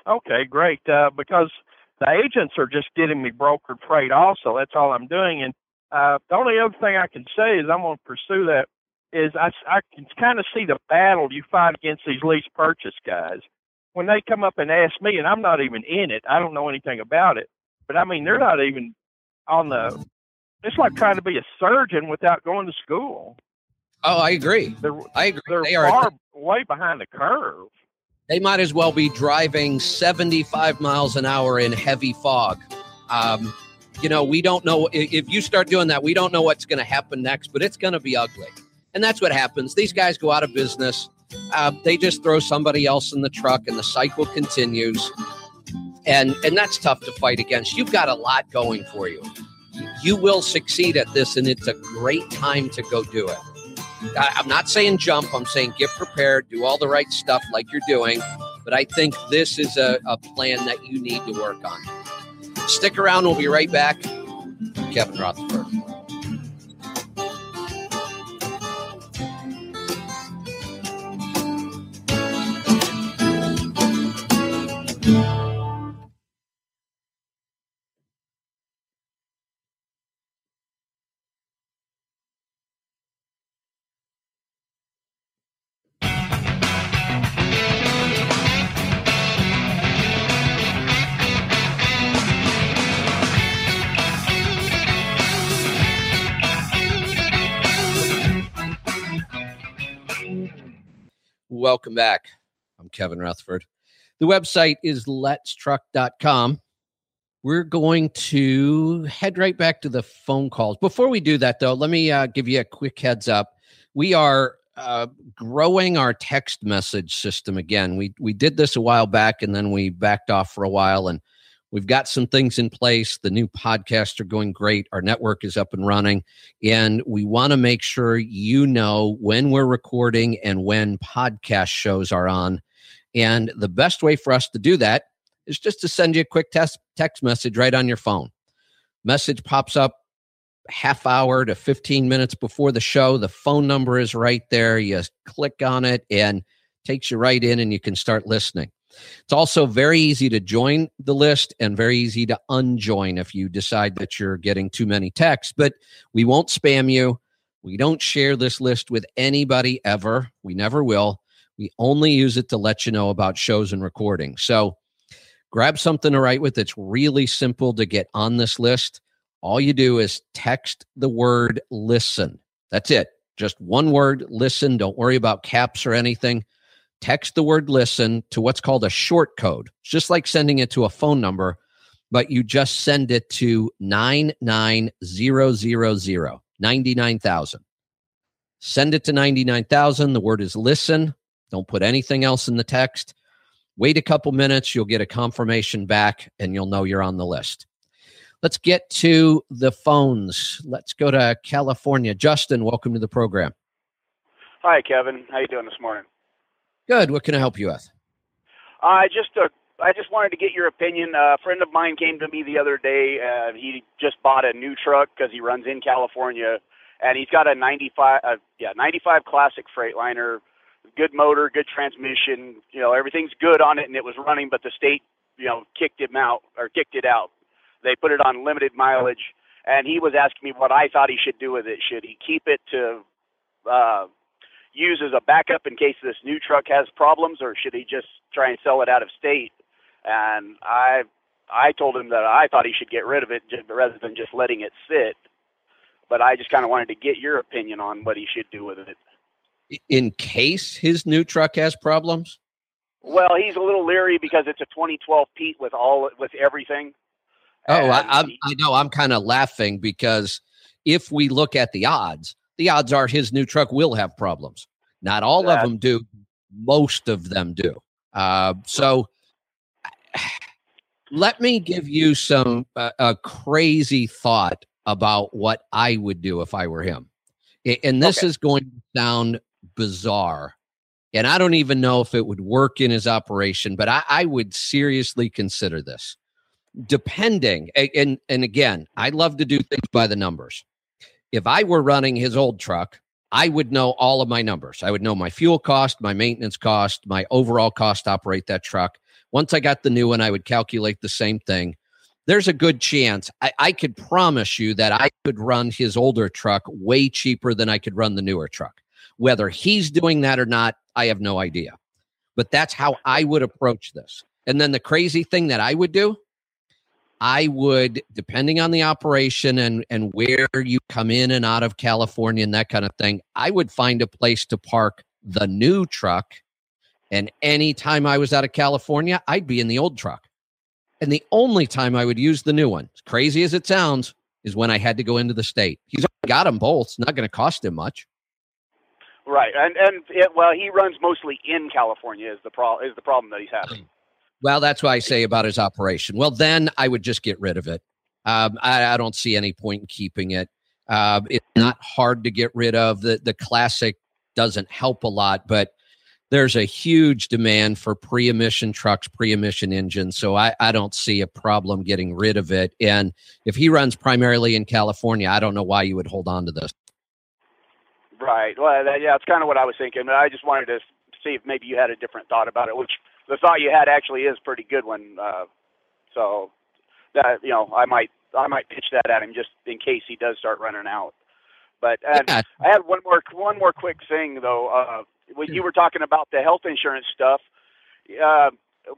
Okay, great. Uh, because the agents are just getting me brokered freight also. That's all I'm doing. And uh, the only other thing I can say is I'm going to pursue that is I, I can kind of see the battle you fight against these lease purchase guys. When they come up and ask me, and I'm not even in it, I don't know anything about it. But I mean, they're not even on the. It's like trying to be a surgeon without going to school. Oh, I agree. They're I agree. they're They are. far way behind the curve. They might as well be driving 75 miles an hour in heavy fog. Um, you know, we don't know if you start doing that. We don't know what's going to happen next, but it's going to be ugly. And that's what happens. These guys go out of business. Uh, they just throw somebody else in the truck, and the cycle continues. And and that's tough to fight against. You've got a lot going for you. You will succeed at this, and it's a great time to go do it. I'm not saying jump. I'm saying get prepared, do all the right stuff like you're doing. But I think this is a, a plan that you need to work on. Stick around. We'll be right back. Kevin Rutherford. Welcome back. I'm Kevin Rutherford. The website is letstruck.com. we're going to head right back to the phone calls. Before we do that, though, let me uh, give you a quick heads up. We are uh, growing our text message system again. We we did this a while back, and then we backed off for a while, and we've got some things in place. The new podcasts are going great. Our network is up and running, and we want to make sure you know when we're recording and when podcast shows are on. And the best way for us to do that is just to send you a quick test, text message right on your phone. Message pops up half hour to 15 minutes before the show. The phone number is right there. You click on it and takes you right in and you can start listening. It's also very easy to join the list and very easy to unjoin if you decide that you're getting too many texts, but we won't spam you. We don't share this list with anybody ever. We never will. We only use it to let you know about shows and recordings. So grab something to write with It's really simple to get on this list. All you do is text the word listen. That's it. Just one word, listen. Don't worry about caps or anything. Text the word listen to what's called a short code. It's just like sending it to a phone number, but you just send it to 99000, 99,000. Send it to 99,000. The word is listen. Don't put anything else in the text. Wait a couple minutes, you'll get a confirmation back and you'll know you're on the list. Let's get to the phones. Let's go to California. Justin, welcome to the program. Hi, Kevin. How you doing this morning? Good. What can I help you with? I just uh, I just wanted to get your opinion. Uh, a friend of mine came to me the other day. Uh, he just bought a new truck because he runs in California, and he's got a 95 uh, yeah 95 Classic Freightliner good motor, good transmission. You know, everything's good on it, and it was running, but the state, you know, kicked him out or kicked it out. They put it on limited mileage, and he was asking me what I thought he should do with it. Should he keep it to uh, use as a backup in case this new truck has problems, or should he just try and sell it out of state? And I, I told him that I thought he should get rid of it just, rather than just letting it sit. But I just kind of wanted to get your opinion on what he should do with it in case his new truck has problems? Well, he's a little leery because it's a 2012 Pete with all with everything. Oh, I, I, I know. I'm kind of laughing because if we look at the odds, the odds are his new truck will have problems. Not all that, of them do. Most of them do. Uh, so <sighs> let me give you some uh, a crazy thought about what I would do if I were him. And this okay. is going to sound bizarre. And I don't even know if it would work in his operation, but I, I would seriously consider this. Depending, and and again, I love to do things by the numbers. If I were running his old truck, I would know all of my numbers. I would know my fuel cost, my maintenance cost, my overall cost to operate that truck. Once I got the new one, I would calculate the same thing. There's a good chance I, I could promise you that I could run his older truck way cheaper than I could run the newer truck. Whether he's doing that or not, I have no idea. But that's how I would approach this. And then the crazy thing that I would do, I would, depending on the operation and and where you come in and out of California and that kind of thing, I would find a place to park the new truck. And anytime I was out of California, I'd be in the old truck. And the only time I would use the new one, as crazy as it sounds, is when I had to go into the state. He's got them both. It's not going to cost him much. Right, and and it, well, he runs mostly in California. Is the pro is the problem that he's having? Mm. Well, that's why I say about his operation. Well, then I would just get rid of it. Um, I, I, don't see any point in keeping it. Uh, it's not hard to get rid of. The the classic doesn't help a lot, but there's a huge demand for pre-emission trucks, pre-emission engines. So I, I don't see a problem getting rid of it. And if he runs primarily in California, I don't know why you would hold on to this. Right. Well, that, yeah, that's kind of what I was thinking. But I just wanted to see if maybe you had a different thought about it, which the thought you had actually is pretty good one. Uh, so that you know, I might I might pitch that at him just in case he does start running out. But uh, yeah. I had one more one more quick thing though. Uh, when you were talking about the health insurance stuff, uh,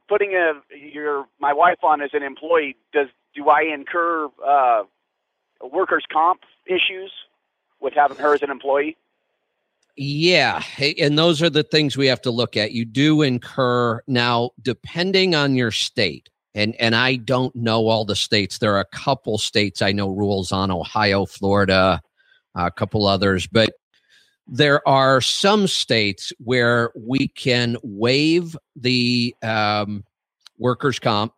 putting a your my wife on as an employee does do I incur uh, workers' comp issues with having her as an employee? Yeah. And those are the things we have to look at. You do incur now, depending on your state. and and I don't know all the states. There are a couple states I know rules on Ohio, Florida, a couple others, but there are some states where we can waive the um, workers' comp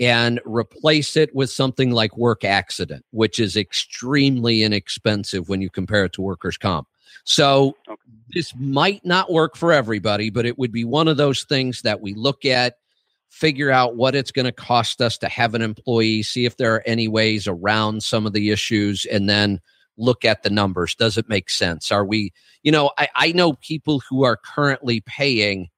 and replace it with something like work accident, which is extremely inexpensive when you compare it to workers' comp. So this might not work for everybody, but it would be one of those things that we look at, figure out what it's going to cost us to have an employee, see if there are any ways around some of the issues, and then look at the numbers. Does it make sense? Are we, you know, I, I know people who are currently paying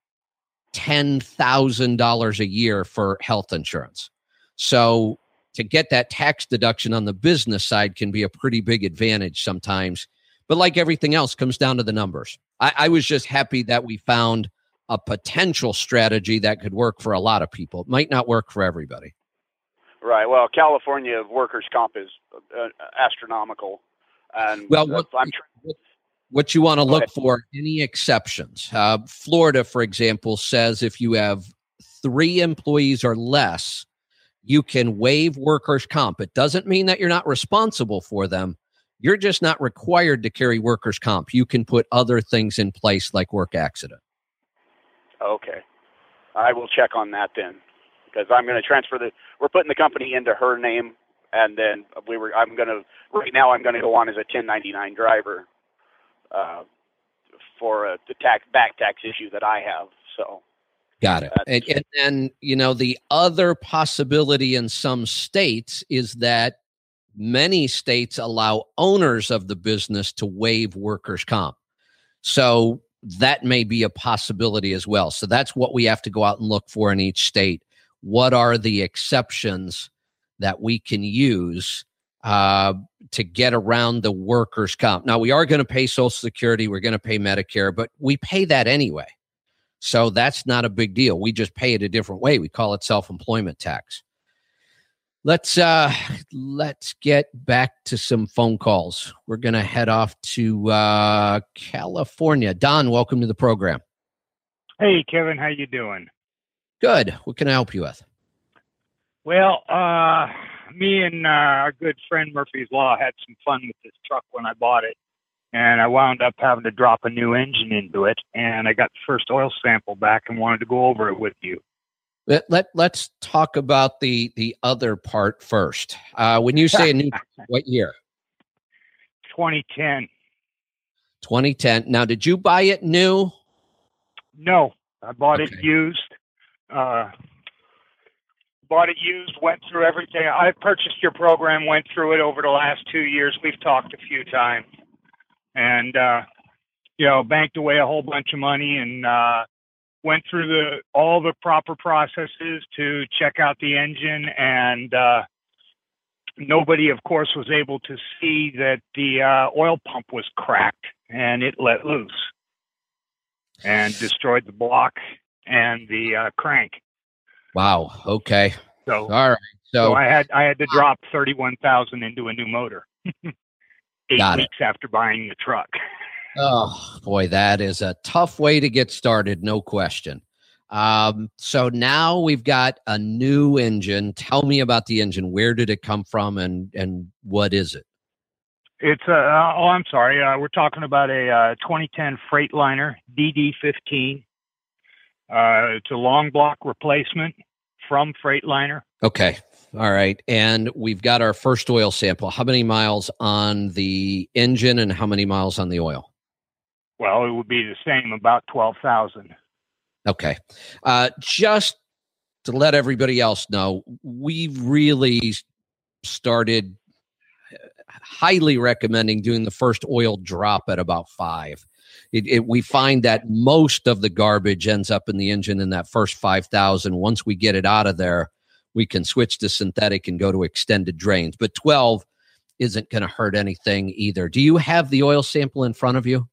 $10,000 a year for health insurance. So to get that tax deduction on the business side can be a pretty big advantage sometimes. But like everything else, comes down to the numbers. I, I was just happy that we found a potential strategy that could work for a lot of people. It might not work for everybody. Right. Well, California workers' comp is uh, astronomical, and well, what, I'm what you want to look for any exceptions. Uh, Florida, for example, says if you have three employees or less, you can waive workers' comp. It doesn't mean that you're not responsible for them. You're just not required to carry workers' comp. You can put other things in place like work accident. Okay. I will check on that then because I'm going to transfer the, we're putting the company into her name and then we were, I'm going to, right now I'm going to go on as a 1099 driver uh, for a, the tax, back tax issue that I have. So Got it. And, and then, you know, the other possibility in some states is that many states allow owners of the business to waive workers' comp. So that may be a possibility as well. So that's what we have to go out and look for in each state. What are the exceptions that we can use uh, to get around the workers' comp? Now, we are going to pay Social Security, we're going to pay Medicare, but we pay that anyway. So that's not a big deal. We just pay it a different way. We call it self-employment tax. Let's uh let's get back to some phone calls. We're going to head off to uh California. Don, welcome to the program. Hey Kevin, how you doing? Good. What can I help you with? Well, uh me and uh, our good friend Murphy's Law had some fun with this truck when I bought it and I wound up having to drop a new engine into it. And I got the first oil sample back and wanted to go over it with you. Let, let let's talk about the the other part first. Uh, when you say a new, <laughs> what year? 2010. 2010. Now, did you buy it new? No, I bought okay. it used. Uh, bought it used. Went through everything. I purchased your program. Went through it over the last two years. We've talked a few times and uh, you know banked away a whole bunch of money and uh, went through the all the proper processes to check out the engine and uh, nobody of course was able to see that the uh, oil pump was cracked and it let loose and destroyed the block and the uh, crank. Wow. Okay. So all right. So, so i had i had to drop 31000 into a new motor <laughs> eight weeks it. after buying the truck. Oh boy, that is a tough way to get started, no question. Um, so now we've got a new engine. Tell me about the engine. Where did it come from, and and what is it? It's a. Uh, oh, I'm sorry. Uh, we're talking about a uh, 2010 Freightliner DD15. Uh, it's a long block replacement from Freightliner. Okay, all right. And we've got our first oil sample. How many miles on the engine and how many miles on the oil? Well, it would be the same, about 12,000. Okay. Uh, just to let everybody else know, we really started highly recommending doing the first oil drop at about five. It, it, we find that most of the garbage ends up in the engine in that first 5,000. Once we get it out of there, we can switch to synthetic and go to extended drains. But 12 isn't going to hurt anything either. Do you have the oil sample in front of you?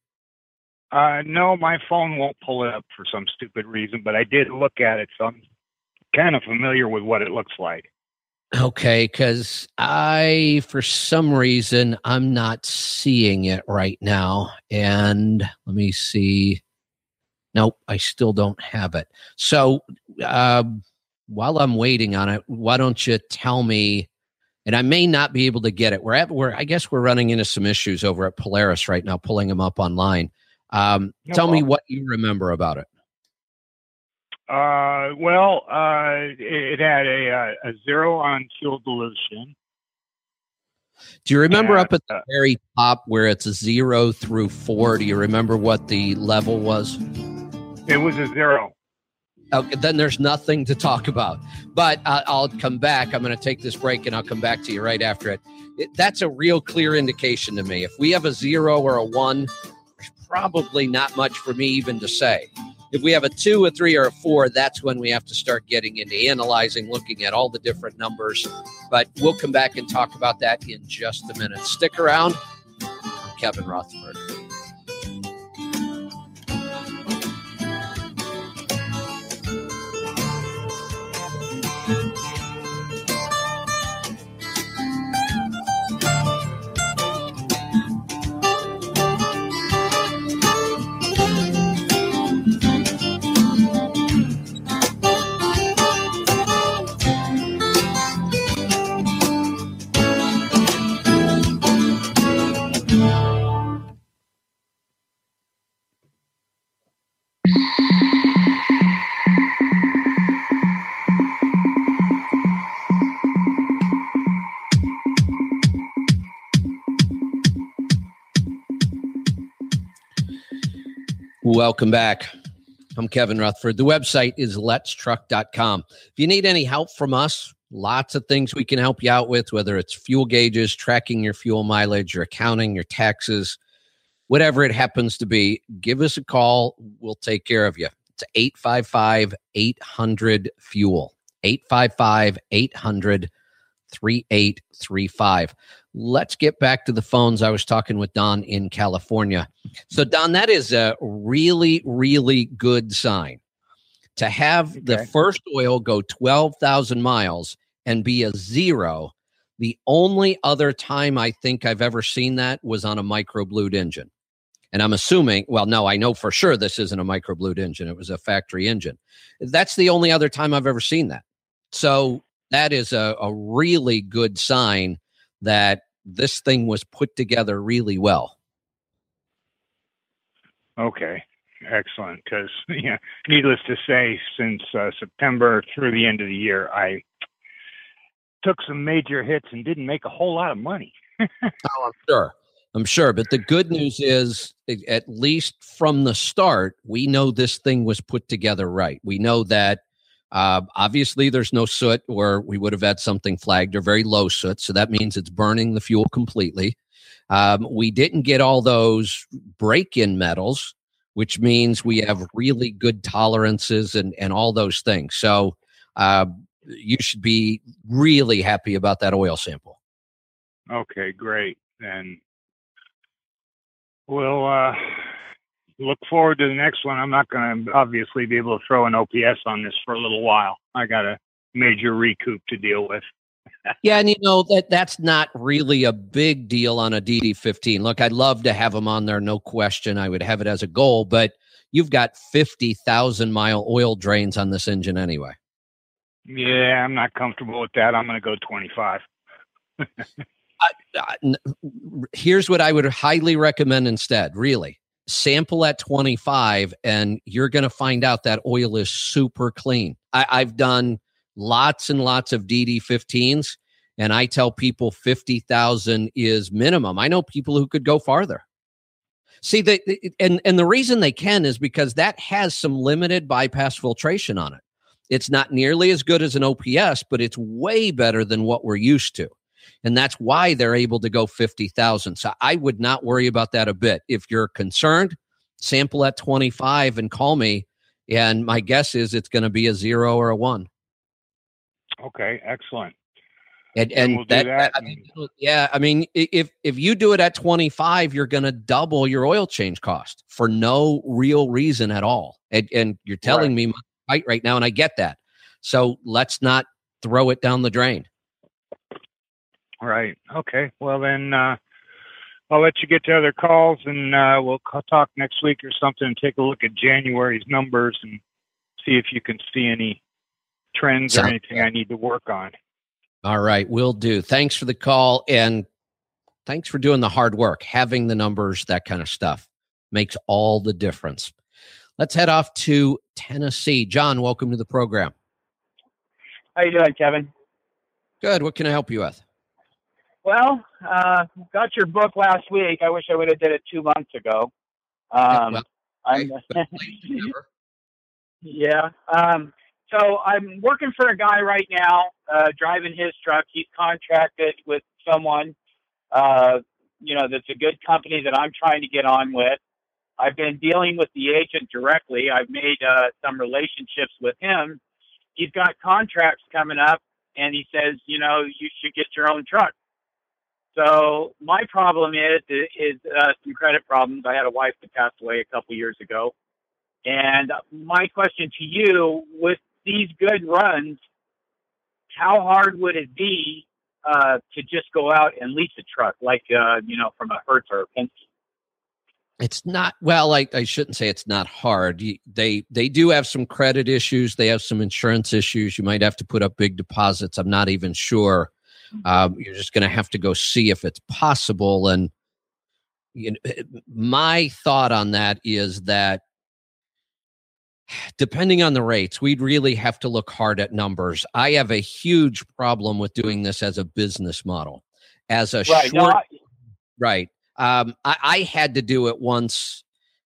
Uh, no, my phone won't pull it up for some stupid reason, but I did look at it, so I'm kind of familiar with what it looks like. Okay, because I, for some reason, I'm not seeing it right now. And let me see. Nope, I still don't have it. So, um, while I'm waiting on it, why don't you tell me? And I may not be able to get it. We're at we're I guess we're running into some issues over at Polaris right now, pulling them up online. Um, No tell me what you remember about it. Uh, well, uh, it, it had a, uh, a zero on fuel dilution. Do you remember Yeah, up at the uh, very top where it's a zero through four? Do you remember what the level was? It was a zero. Okay, then there's nothing to talk about. But uh, I'll come back. I'm going to take this break and I'll come back to you right after it. it. That's a real clear indication to me. If we have a zero or a one, probably not much for me even to say. If we have a two, a three, or a four, that's when we have to start getting into analyzing, looking at all the different numbers. But we'll come back and talk about that in just a minute. Stick around. Kevin Rutherford. Welcome back. I'm Kevin Rutherford. The website is letstruck.com. If you need any help from us, lots of things we can help you out with, whether it's fuel gauges, tracking your fuel mileage, your accounting, your taxes, whatever it happens to be, give us a call. We'll take care of you. It's 855 800 fuel. 855 800 3835. Let's get back to the phones. I was talking with Don in California. So, Don, that is a really, really good sign to have the first oil go 12,000 miles and be a zero. The only other time I think I've ever seen that was on a microblued engine. And I'm assuming, well, no, I know for sure this isn't a microblued engine. It was a factory engine. That's the only other time I've ever seen that. So that is a, a really good sign that this thing was put together really well. Okay, excellent. Because <laughs> yeah, needless to say, since uh, September through the end of the year, I took some major hits and didn't make a whole lot of money. <laughs> Oh, I'm sure. I'm sure. But the good news is, at least from the start, we know this thing was put together right. We know that uh, obviously there's no soot, or we would have had something flagged, or very low soot. So that means it's burning the fuel completely. Um, we didn't get all those break in metals, which means we have really good tolerances and, and all those things. So uh, you should be really happy about that oil sample. Okay, great. And we'll uh, look forward to the next one. I'm not going to obviously be able to throw an OPS on this for a little while. I got a major recoup to deal with. <laughs> Yeah, and you know that that's not really a big deal on a DD15. Look, I'd love to have them on there, no question. I would have it as a goal, but you've got 50,000 mile oil drains on this engine anyway. Yeah, I'm not comfortable with that. I'm going to go 25. <laughs> Uh, n- Here's what I would highly recommend instead, really. Sample at 25, and you're going to find out that oil is super clean. I, I've done lots and lots of DD15s, and I tell people 50,000 is minimum. I know people who could go farther. See, the, and, and the reason they can is because that has some limited bypass filtration on it. It's not nearly as good as an OPS, but it's way better than what we're used to. And that's why they're able to go 50,000. So I would not worry about that a bit. If you're concerned, sample at 25 and call me. And my guess is it's going to be a zero or a one. Okay, excellent. And, Then and we'll do that, that I mean, yeah, I mean, if if you do it at 25, you're going to double your oil change cost for no real reason at all. And, and you're telling me my right right now, and I get that. So let's not throw it down the drain. Right. Okay. Well, then uh, I'll let you get to other calls and uh, we'll talk next week or something and take a look at January's numbers and see if you can see any trends Sounds or anything I need to work on. All right, will do. Thanks for the call and thanks for doing the hard work. Having the numbers, that kind of stuff makes all the difference. Let's head off to Tennessee. John, welcome to the program. How you doing, Kevin? Good. What can I help you with? Well, uh, got your book last week. I wish I would have did it two months ago. Um, well, I'm, <laughs> yeah. Um, so I'm working for a guy right now, uh, driving his truck. He's contracted with someone, uh, you know, that's a good company that I'm trying to get on with. I've been dealing with the agent directly. I've made uh, some relationships with him. He's got contracts coming up, and he says, you know, you should get your own truck. So my problem is is uh, some credit problems. I had a wife that passed away a couple years ago, and my question to you: with these good runs, how hard would it be uh, to just go out and lease a truck, like uh, you know, from a Hertz or a Penske? It's not well. I, I shouldn't say it's not hard. They they do have some credit issues. They have some insurance issues. You might have to put up big deposits. I'm not even sure. Um, you're just going to have to go see if it's possible. And you know, my thought on that is that depending on the rates, we'd really have to look hard at numbers. I have a huge problem with doing this as a business model. As a Right, short, no, I- right. Um, I, I had to do it once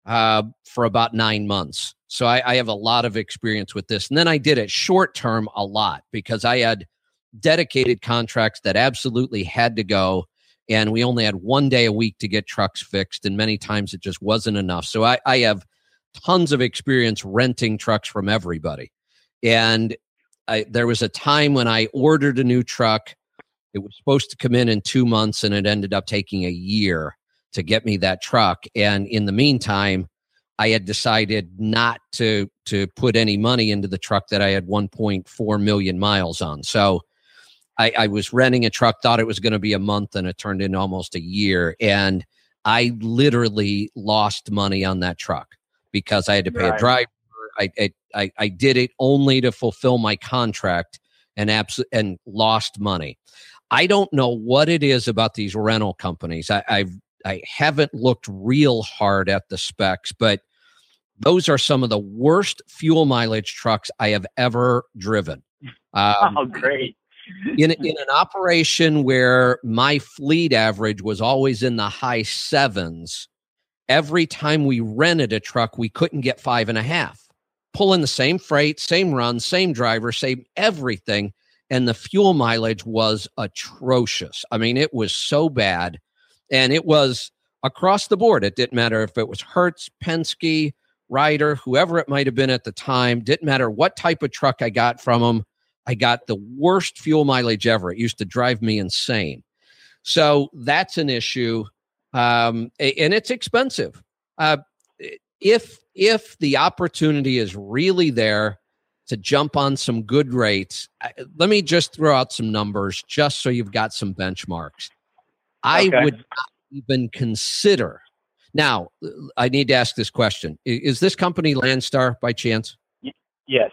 uh, for about nine months. So I, I have a lot of experience with this. And then I did it short term a lot because I had dedicated contracts that absolutely had to go. And we only had one day a week to get trucks fixed. And many times it just wasn't enough. So I, I have tons of experience renting trucks from everybody. And I, there was a time when I ordered a new truck. It was supposed to come in in two months, and it ended up taking a year to get me that truck. And in the meantime, I had decided not to to put any money into the truck that I had 1.4 million miles on. So I, I was renting a truck, thought it was going to be a month, and it turned into almost a year. And I literally lost money on that truck because I had to pay a driver. I, I I I did it only to fulfill my contract and abs- and lost money. I don't know what it is about these rental companies. I, I've I haven't looked real hard at the specs, but those are some of the worst fuel mileage trucks I have ever driven. <laughs> Um, oh, great. In, in an operation where my fleet average was always in the high sevens, every time we rented a truck, we couldn't get five and a half. Pulling the same freight, same run, same driver, same everything. And the fuel mileage was atrocious. I mean, it was so bad. And it was across the board. It didn't matter if it was Hertz, Penske, Ryder, whoever it might have been at the time. Didn't matter what type of truck I got from them. I got the worst fuel mileage ever. It used to drive me insane. So that's an issue, um, and it's expensive. Uh, if if the opportunity is really there to jump on some good rates, let me just throw out some numbers just so you've got some benchmarks. I Okay. would not even consider. Now, I need to ask this question: Is this company Landstar by chance? Yes.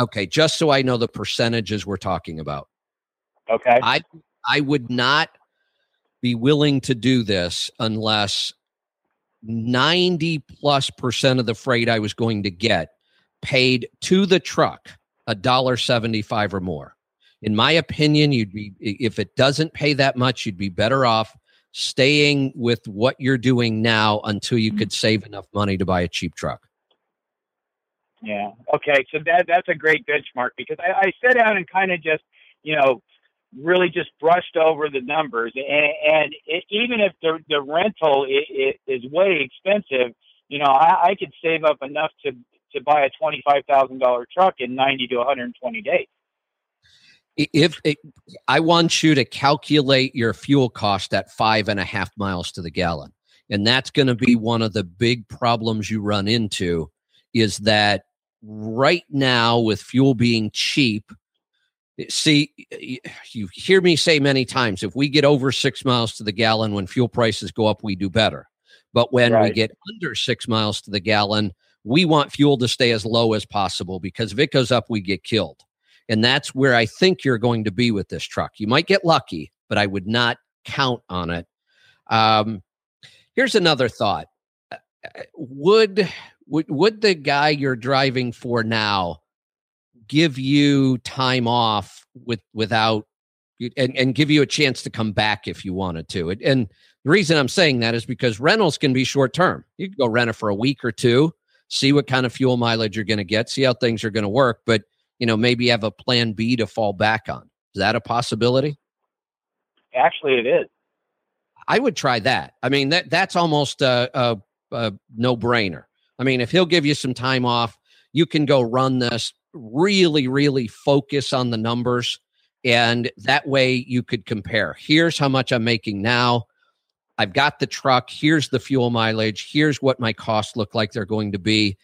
Okay, just so I know the percentages we're talking about. Okay. I I would not be willing to do this unless 90 plus percent of the freight I was going to get paid to the truck a dollar 75 or more. In my opinion, you'd be if it doesn't pay that much, you'd be better off staying with what you're doing now until you mm-hmm. could save enough money to buy a cheap truck. Yeah. Okay. So that that's a great benchmark because I, I sat down and kind of just, you know, really just brushed over the numbers, and, and it, even if the the rental is way expensive, you know, I, I could save up enough to to buy a twenty five thousand dollar truck in ninety to one hundred and twenty days. If it, I want you to calculate your fuel cost at five and a half miles to the gallon, and that's going to be one of the big problems you run into, is that right now with fuel being cheap. See, you hear me say many times, if we get over six miles to the gallon when fuel prices go up, we do better. But when we get under six miles to the gallon, we want fuel to stay as low as possible because if it goes up, we get killed. And that's where I think you're going to be with this truck. You might get lucky, but I would not count on it. Um, here's another thought. Uh, uh, would would would the guy you're driving for now give you time off with without and, and give you a chance to come back if you wanted to. And the reason I'm saying that is because rentals can be short term. You can go rent it for a week or two, see what kind of fuel mileage you're going to get, see how things are going to work, but you know, maybe have a plan B to fall back on. Is that a possibility? Actually, it is. I would try that. I mean, that that's almost a, a, a no brainer. I mean, if he'll give you some time off, you can go run this really, really focus on the numbers and that way you could compare. Here's how much I'm making now. I've got the truck. Here's the fuel mileage. Here's what my costs look like they're going to be.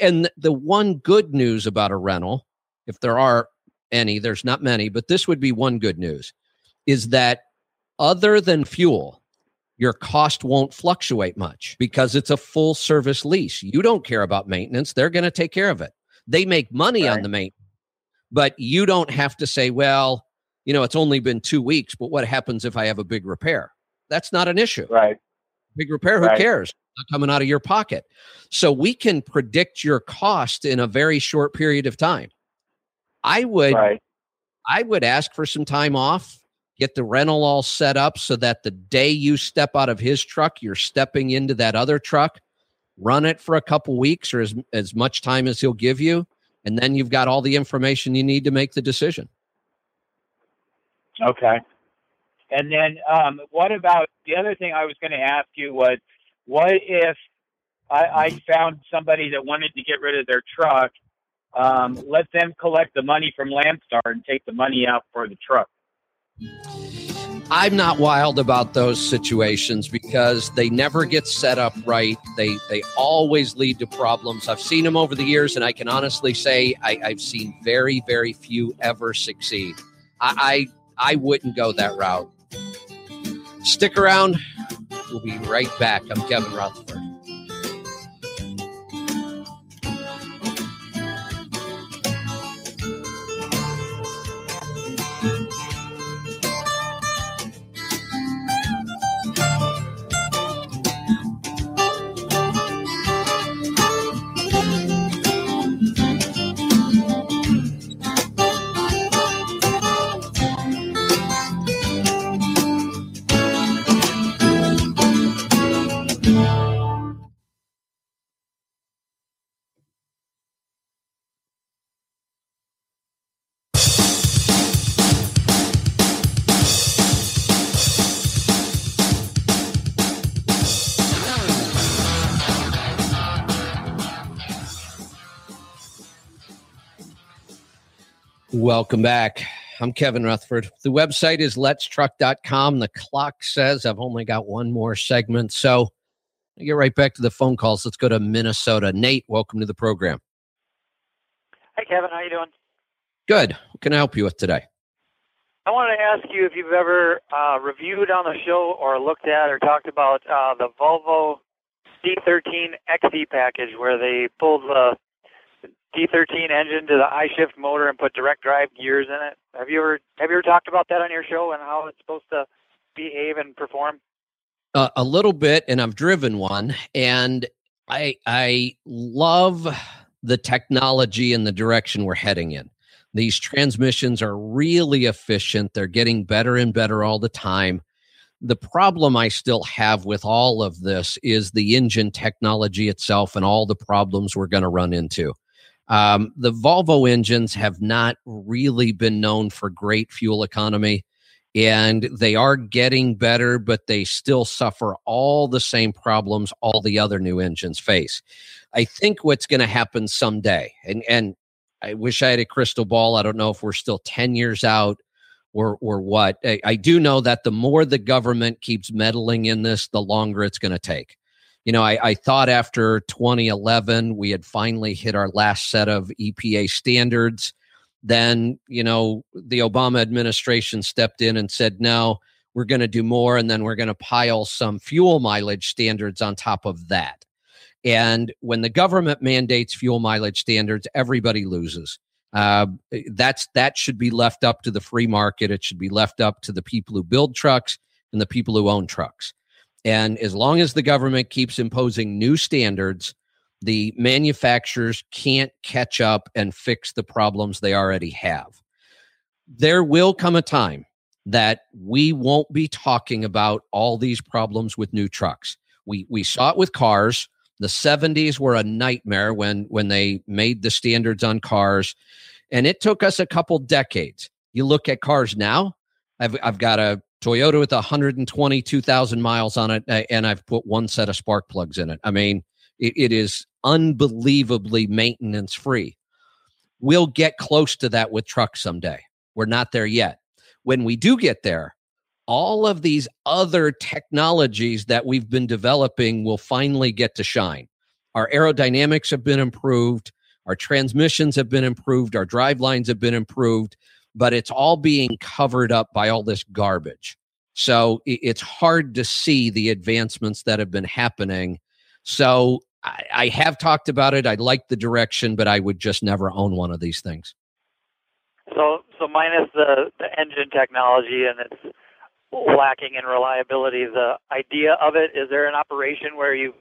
And the one good news about a rental, if there are any, there's not many, but this would be one good news, is that other than fuel, your cost won't fluctuate much because it's a full service lease. You don't care about maintenance, they're going to take care of it. They make money right. on the maintenance but you don't have to say, well, you know, it's only been two weeks, but what happens if I have a big repair? That's not an issue. Right. Big repair, who right. cares? Not coming out of your pocket. So we can predict your cost in a very short period of time. I would right. I would ask for some time off, get the rental all set up so that the day you step out of his truck, you're stepping into that other truck, run it for a couple weeks or as, as much time as he'll give you and then you've got all the information you need to make the decision. Okay. And then um, what about the other thing I was going to ask you was what if I, I, found somebody that wanted to get rid of their truck? Um, let them collect the money from Landstar and take the money out for the truck. I'm not wild about those situations because they never get set up right. They they always lead to problems. I've seen them over the years, and I can honestly say I, have seen very very few ever succeed. I, I I wouldn't go that route. Stick around. We'll be right back. I'm Kevin Rutherford. Welcome back. I'm Kevin Rutherford. The website is letstruck.com. The clock says I've only got one more segment. So I get right back to the phone calls. Let's go to Minnesota. Nate, welcome to the program. Hi, Kevin. How are you doing? Good. What can I help you with today? I wanted to ask you if you've ever uh, reviewed on the show or looked at or talked about uh, the Volvo C13 XD package where they pulled the D13 engine to the I-shift motor and put direct drive gears in it. Have you ever have you ever talked about that on your show and how it's supposed to behave and perform? Uh, a little bit, and I've driven one, and I I love the technology and the direction we're heading in. These transmissions are really efficient. They're getting better and better all the time. The problem I still have with all of this is the engine technology itself and all the problems we're going to run into. Um, the Volvo engines have not really been known for great fuel economy, and they are getting better, but they still suffer all the same problems all the other new engines face. I think what's going to happen someday, and and I wish I had a crystal ball. I don't know if we're still ten years out or or what. I, I do know that the more the government keeps meddling in this, the longer it's going to take you know, I, I, thought after 2011 we had finally hit our last set of EPA standards. Then, you know, the Obama administration stepped in and said, no, we're going to do more. And then we're going to pile some fuel mileage standards on top of that. And when the government mandates fuel mileage standards, everybody loses. Uh, that's that should be left up to the free market. It should be left up to the people who build trucks and the people who own trucks. And as long as the government keeps imposing new standards, the manufacturers can't catch up and fix the problems they already have. There will come a time that we won't be talking about all these problems with new trucks. We we saw it with cars. The 70s were a nightmare when when they made the standards on cars and it took us a couple decades. You look at cars now, I've I've got a Toyota with 122,000 miles on it and I've put one set of spark plugs in it. I mean, it, it is unbelievably maintenance free. We'll get close to that with trucks someday. We're not there yet. When we do get there, all of these other technologies that we've been developing will finally get to shine. Our aerodynamics have been improved, our transmissions have been improved, our drive lines have been improved, but it's all being covered up by all this garbage. So it's hard to see the advancements that have been happening. So I, I have talked about it. I like the direction, but I would just never own one of these things. So, so minus the the engine technology and its lacking in reliability, the idea of it is there an operation where you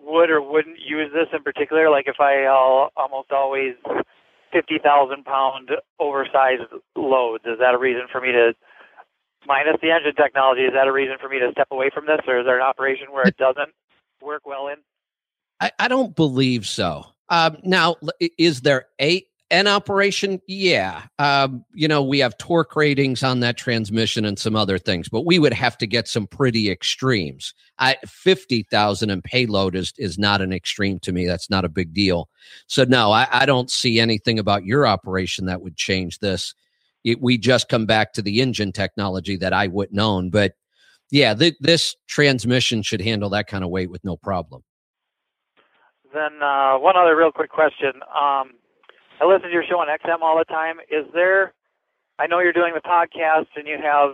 would or wouldn't use this in particular? Like if I almost always fifty thousand pound oversized loads, is that a reason for me to minus the engine technology? Is that a reason for me to step away from this, or is there an operation where it doesn't work well in? I, I don't believe so. Um, now, is there a an operation? Yeah. Um, you know, we have torque ratings on that transmission and some other things, but we would have to get some pretty extremes. I, 50,000 in payload is, is not an extreme to me. That's not a big deal. So, no, I, I don't see anything about your operation that would change this. It, we just come back to the engine technology that I wouldn't own. But yeah, th- this transmission should handle that kind of weight with no problem. Then uh, one other real quick question. Um, I listen to your show on XM all the time. Is there? I know you're doing the podcast and you have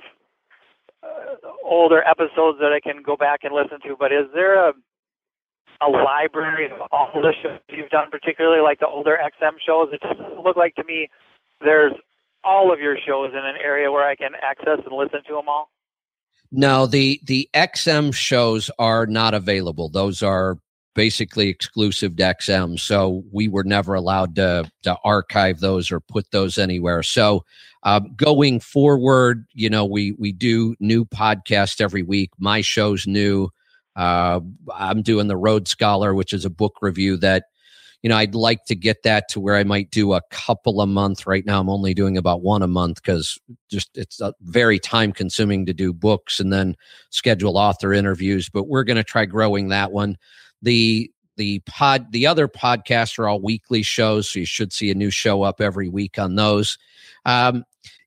uh, older episodes that I can go back and listen to, but is there a a library of all the shows you've done, particularly like the older XM shows? It doesn't look like to me there's all of your shows in an area where I can access and listen to them all. No, the the XM shows are not available. Those are basically exclusive to XM. So we were never allowed to, to archive those or put those anywhere. So uh, going forward, you know, we, we do new podcasts every week. My show's new. Uh, I'm doing the Road Scholar, which is a book review that, you know, I'd like to get that to where I might do a couple a month. Right now, I'm only doing about one a month because just it's very time consuming to do books and then schedule author interviews. But we're going to try growing that one the the pod the other podcasts are all weekly shows so you should see a new show up every week on those. Um,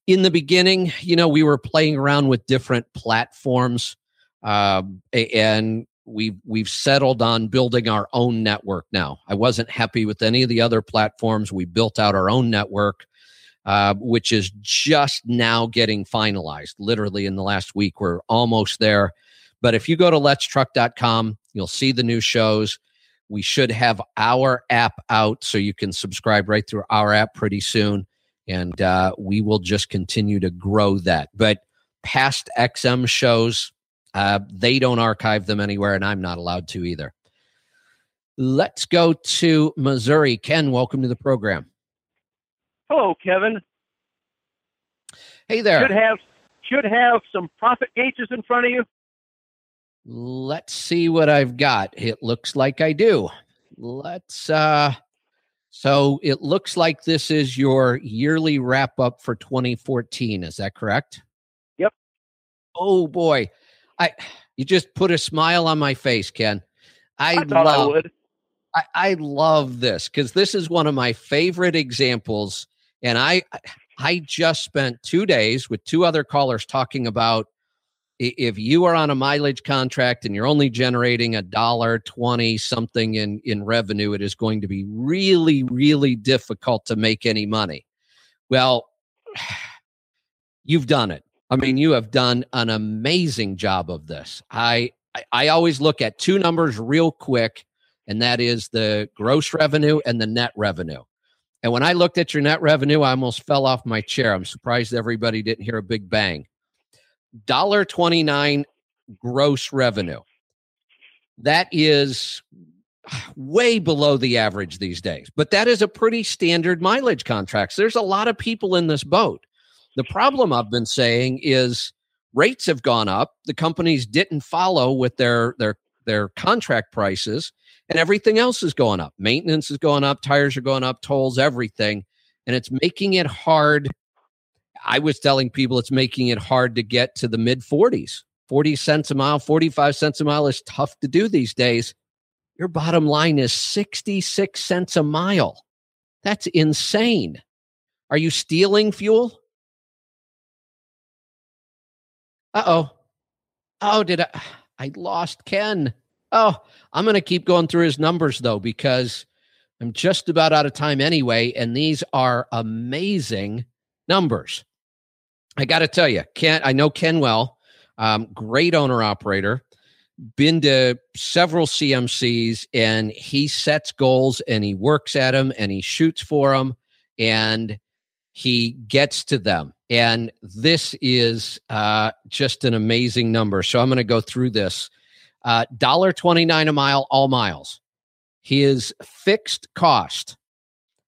in the beginning you know we were playing around with different platforms uh, and we've we've settled on building our own network now. I wasn't happy with any of the other platforms. We built out our own network uh, which is just now getting finalized. Literally in the last week we're almost there. But if you go to let's letstruck.com You'll see the new shows. We should have our app out so you can subscribe right through our app pretty soon. And uh, we will just continue to grow that. But past XM shows, uh, they don't archive them anywhere, and I'm not allowed to either. Let's go to Missouri. Ken, welcome to the program. Hello, Kevin. Hey there. Should have should have some profit gauges in front of you. Let's see what I've got. It looks like I do. Let's uh so it looks like this is your yearly wrap up for 2014. Is that correct? Yep. Oh boy. I you just put a smile on my face, Ken. I, I thought love, I would. I, I love this because this is one of my favorite examples. And I I just spent two days with two other callers talking about if you are on a mileage contract and you're only generating a dollar 20 something in in revenue it is going to be really really difficult to make any money well <sighs> you've done it i mean you have done an amazing job of this i i, I always look at two numbers real quick and that is the gross revenue and the net revenue And when I looked at your net revenue, I almost fell off my chair. I'm surprised everybody didn't hear a big bang. Dollar twenty nine gross revenue. That is way below the average these days, but that is a pretty standard mileage contract. So there's a lot of people in this boat. The problem I've been saying is rates have gone up. The companies didn't follow with their their their contract prices, and everything else is going up. Maintenance is going up, tires are going up, tolls, everything, and it's making it hard. I was telling people it's making it hard to get to the mid 40s. 40 cents a mile, 45 cents a mile is tough to do these days. Your bottom line is 66 cents a mile. That's insane. Are you stealing fuel? Uh oh. Oh, did I? I lost Ken. Oh, I'm going to keep going through his numbers though, because I'm just about out of time anyway. And these are amazing numbers. I got to tell you, Ken, I know Ken well, um, great owner operator, been to several CMCs, and he sets goals and he works at them and he shoots for them and he gets to them. And this is uh, just an amazing number. So I'm going to go through this. Uh, dollar twenty nine a mile, all miles. His fixed cost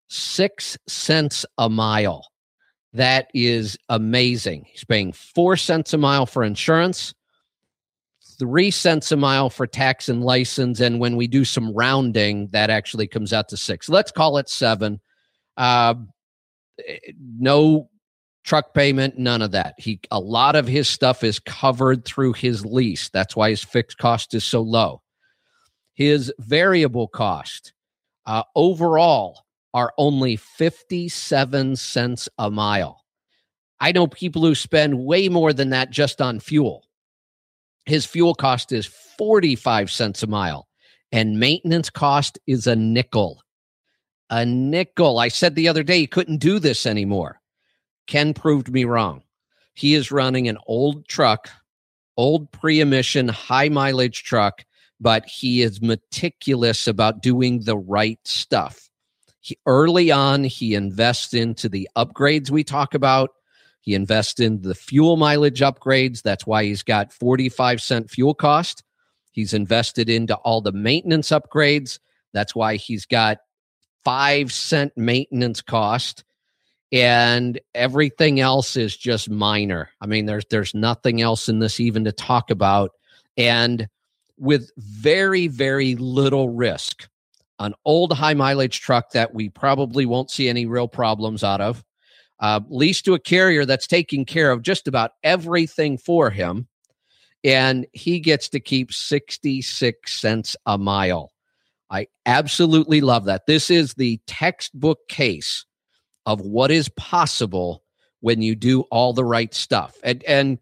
six cents a mile. That is amazing. He's paying four cents a mile for insurance, three cents a mile for tax and license. And when we do some rounding, that actually comes out to six. Let's call it seven. Uh, no truck payment, none of that. He a lot of his stuff is covered through his lease. That's why his fixed cost is so low. His variable cost uh, overall are only 57 cents a mile. I know people who spend way more than that just on fuel. His fuel cost is 45 cents a mile, and maintenance cost is a nickel. A nickel. I said the other day he couldn't do this anymore. Ken proved me wrong. He is running an old truck, old pre emission, high mileage truck, but he is meticulous about doing the right stuff. He, early on, he invests into the upgrades we talk about. He invests in the fuel mileage upgrades. That's why he's got 45 cent fuel cost. He's invested into all the maintenance upgrades. That's why he's got five cent maintenance cost and everything else is just minor. I mean, there's there's nothing else in this even to talk about, and with very very little risk, an old high mileage truck that we probably won't see any real problems out of, uh, leased to a carrier that's taking care of just about everything for him, and he gets to keep sixty six cents a mile. I absolutely love that. This is the textbook case of what is possible when you do all the right stuff. And and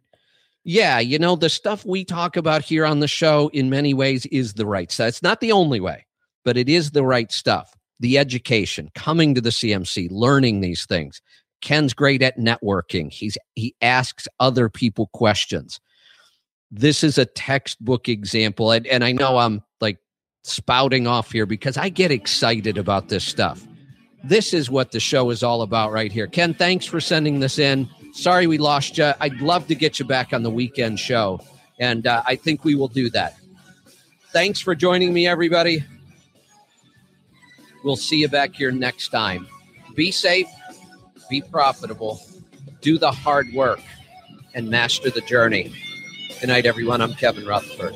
yeah, you know, the stuff we talk about here on the show in many ways is the right stuff. It's not the only way, but it is the right stuff. The education, coming to the CMC, learning these things. Ken's great at networking. He's he asks other people questions. This is a textbook example. And, and I know I'm like spouting off here because I get excited about this stuff. This is what the show is all about right here. Ken, thanks for sending this in. Sorry we lost you. I'd love to get you back on the weekend show, and uh, I think we will do that. Thanks for joining me, everybody. We'll see you back here next time. Be safe, be profitable, do the hard work, and master the journey. Good night, everyone. I'm Kevin Rutherford.